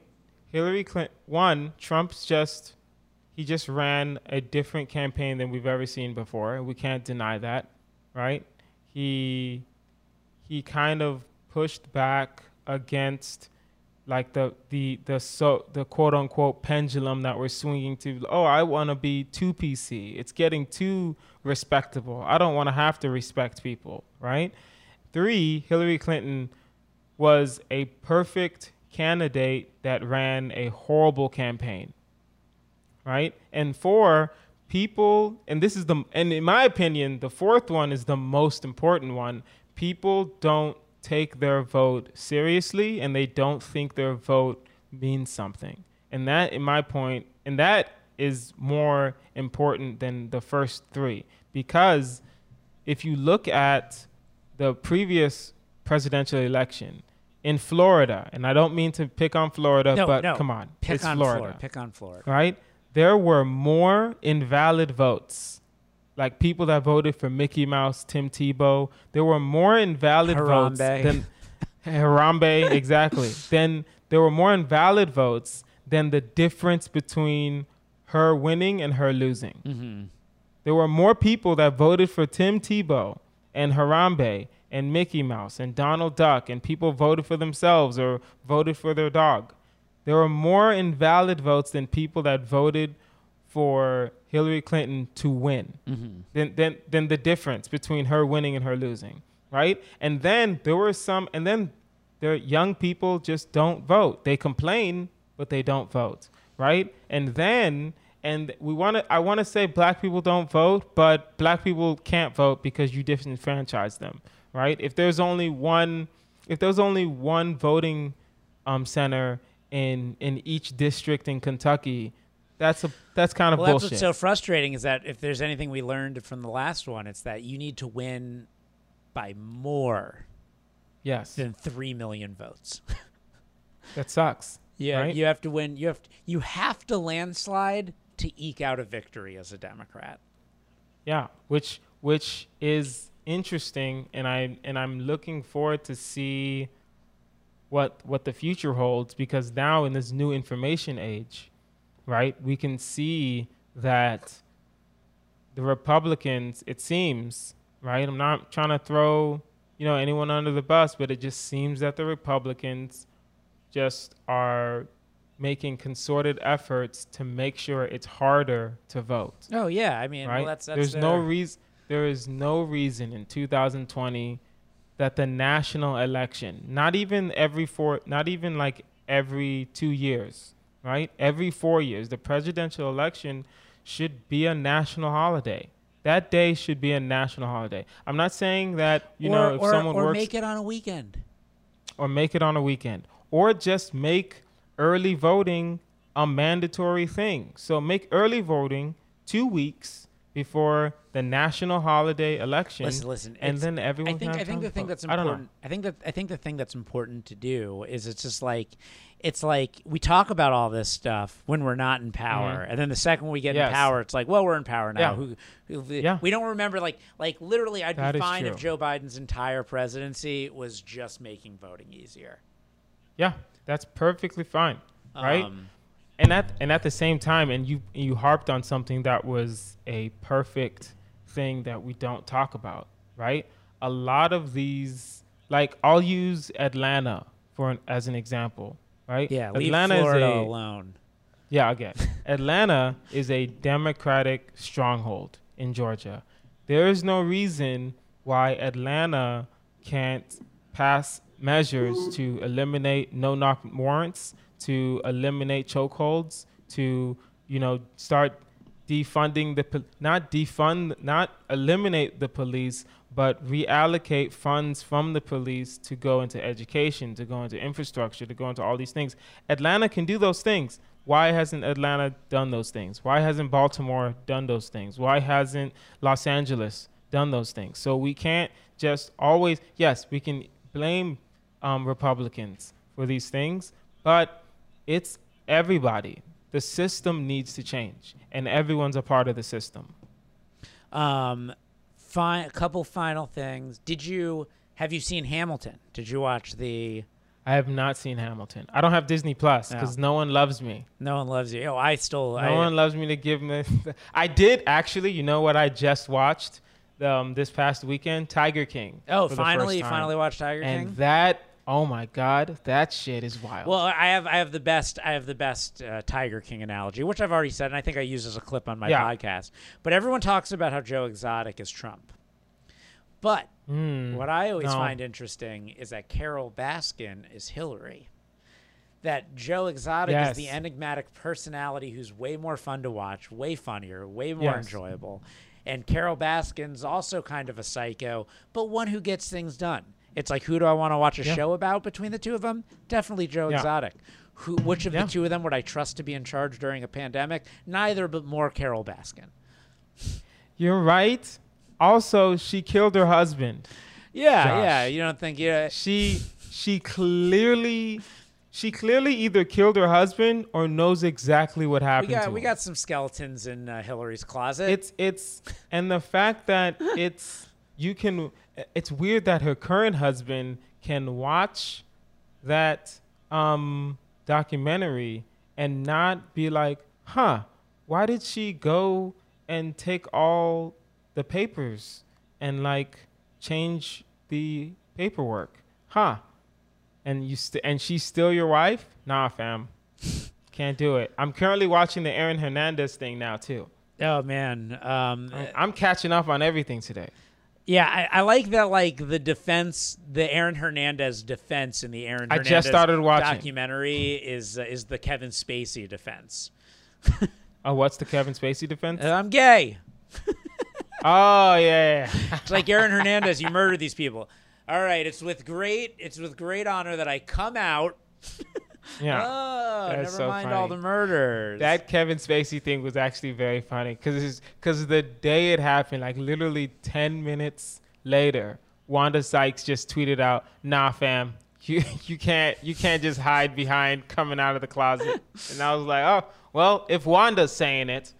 Hillary Clinton one, Trump's just he just ran a different campaign than we've ever seen before, we can't deny that, right? He he kind of pushed back against like the the the so the quote unquote pendulum that we're swinging to. Oh i want to be too pc it's getting too respectable. I don't want to have to respect people right? Three hillary clinton was a perfect candidate that ran a horrible campaign right? And four people and this is the and in my opinion the fourth one is the most important one. People don't take their vote seriously and they don't think their vote means something. And that, in my point, and that is more important than the first three. Because if you look at the previous presidential election in Florida, and I don't mean to pick on Florida, No, but no. come on, Pick it's on Florida, Florida. Pick on Florida. right? There were more invalid votes, like people that voted for Mickey Mouse, Tim Tebow. There were more invalid votes than Harambe, exactly. then there were more invalid votes than the difference between her winning and her losing. Mm-hmm. There were more people that voted for Tim Tebow and Harambe and Mickey Mouse and Donald Duck, and people voted for themselves or voted for their dog. There were more invalid votes than people that voted for Hillary Clinton to win Mm-hmm. than, than, than the difference between her winning and her losing, right? And then there were some, and then there young people just don't vote. They complain, but they don't vote, right? And then, and we want to, I want to say black people don't vote, but black people can't vote because you disenfranchise them, right? If there's only one, if there's only one voting um, center in in each district in Kentucky, that's a that's kind of Well, that's what's so frustrating is that if there's anything we learned from the last one, it's that you need to win by more yes, than three million votes. that sucks. Yeah, Right? you have to win. You have to, you have to landslide to eke out a victory as a Democrat. Yeah, which which is interesting, and I and I'm looking forward to see what what the future holds because now in this new information age, right, we can see that the Republicans, it seems, right. I'm not trying to throw you know anyone under the bus, but it just seems that the Republicans just are making concerted efforts to make sure it's harder to vote Oh yeah, I mean, right? well, that's, that's There's no reason. There is no reason in 2020 that the national election, not even every four, not even like every two years, right? Every four years, the presidential election should be a national holiday. That day should be a national holiday. I'm not saying that you or, know if or, someone or works make it on a weekend. or make it on a weekend or just make early voting a mandatory thing. So make early voting 2 weeks before the national holiday election Listen, listen. and then everyone I think I think the thing vote. that's I don't know. important. I, think that I think the thing that's important to do is it's just like it's like we talk about all this stuff when we're not in power, and then the second we get Mm-hmm. Yes. in power, it's like, well, we're in power now. Yeah. Who, who, Yeah. We don't remember like like literally. I'd That be fine if. Joe Biden's entire presidency was just making voting easier. Yeah, that's perfectly fine. Right? Um, and at and at the same time and you you harped on something that was a perfect thing that we don't talk about right? A lot of these like i'll use atlanta for an, as an example right? Yeah, leave atlanta Florida is a alone. yeah again atlanta is a democratic stronghold in georgia. There is no reason why atlanta can't pass measures to eliminate no knock warrants to eliminate chokeholds to you know start defunding the not defund not eliminate the police but reallocate funds from the police to go into education to go into infrastructure to go into all these things. Atlanta can do those things. Why hasn't atlanta done those things? Why hasn't baltimore done those things? Why hasn't los angeles done those things? So we can't just always yes we can blame um, republicans for these things but it's everybody the system needs to change and everyone's a part of the system Um, fine. A couple final things. Did you have you seen Hamilton? Did you watch the? i have not seen hamilton i don't have disney plus because no. one loves me No one loves you. Oh, I still. no I, one loves me to give me i did actually you know what i just watched um, this past weekend tiger king Oh, finally, first you time. finally watched Tiger and King. that Oh my god, that shit is wild. Well, I have I have the best I have the best uh, Tiger King analogy, which I've already said, and I think I used as a clip on my Yeah. podcast. But everyone talks about how Joe Exotic is Trump. But Hmm. what I always no. find interesting is that Carole Baskin is Hillary. That Joe Exotic is the enigmatic personality who's way more fun to watch, way funnier, way more Yes. enjoyable. And Carole Baskin's also kind of a psycho, but one who gets things done. It's like, who do I want to watch a Yeah. show about between the two of them? Definitely Joe Yeah. Exotic. Who, which of Yeah. the two of them would I trust to be in charge during a pandemic? Neither, but more Carole Baskin. You're right. Also, she killed her husband. Yeah, Josh. yeah. You don't think yeah? She she clearly she clearly either killed her husband or knows exactly what We happened to got we got some skeletons in uh, Hillary's closet. it's it's and the fact that it's you can it's weird that her current husband can watch that um documentary and not be like huh why did she go and take all the papers and like change the paperwork? Huh. And you st- and she's still your wife? Nah fam. Can't do it. I'm currently watching the aaron hernandez thing now too. Oh man, um, I- I'm catching up on everything today. Yeah, I, I like that. Like the defense, the Aaron Hernandez defense in the Aaron I Hernandez just started watching. documentary is uh, is the Kevin Spacey defense. Oh, what's the Kevin Spacey defense? I'm gay. oh yeah, yeah. It's like Aaron Hernandez, you murdered these people. All right, it's with great it's with great honor that I come out. Yeah. Oh, never so mind all the murders. That Kevin Spacey thing was actually very funny because because the day it happened, like literally ten minutes later, Wanda Sykes just tweeted out, "Nah, fam, you you can't you can't just hide behind coming out of the closet." and I was like, "Oh, well, if Wanda's saying it,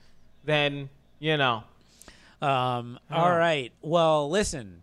then you know." Um, Oh. All right. Well, listen.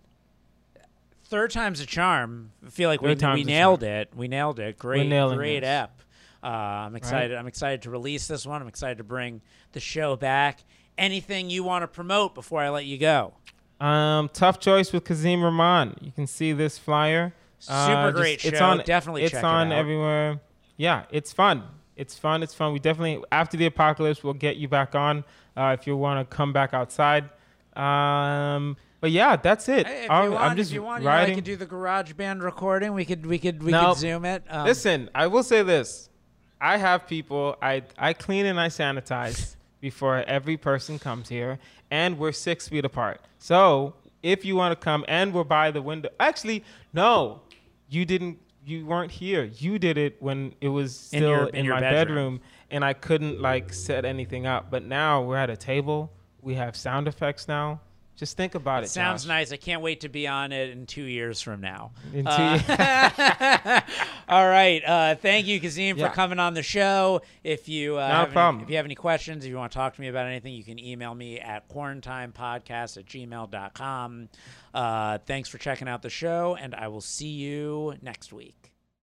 Third time's a charm. I feel like we, Third we a nailed it. We nailed it. Great, great this. ep. Uh, I'm excited. I'm excited to release this one. I'm excited to bring the show back. Anything you want to promote before I let you go? Um, tough choice with Kazim Rahman. You can see this flyer. Uh, Super just- great It's on, Definitely It's check it on out. everywhere. Yeah, it's fun. It's fun. It's fun. We definitely after the apocalypse, we'll get you back on uh, if you want to come back outside. Um, but yeah, that's it. Hey, I'm, you want, I'm just if you want, you know, I could do the garage band recording. We could, we could, we could zoom it. Um, Listen, I will say this. I have people. I I clean and I sanitize before every person comes here, and we're six feet apart. So if you want to come, and we're by the window. Actually, no, you didn't. You weren't here. You did it when it was In still your- in, in your my bedroom. bedroom, and I couldn't like set anything up. But now we're at a table. We have sound effects now. Just think about it. Sounds Josh. nice. I can't wait to be on it in two years from now. In two Uh, all right. Uh, thank you, Kazim, Yeah. for coming on the show. If you uh, a have any- problem. if you have any questions, if you want to talk to me about anything, you can email me at quarantinepodcast at gmail.com. Uh, thanks for checking out the show, and I will see you next week.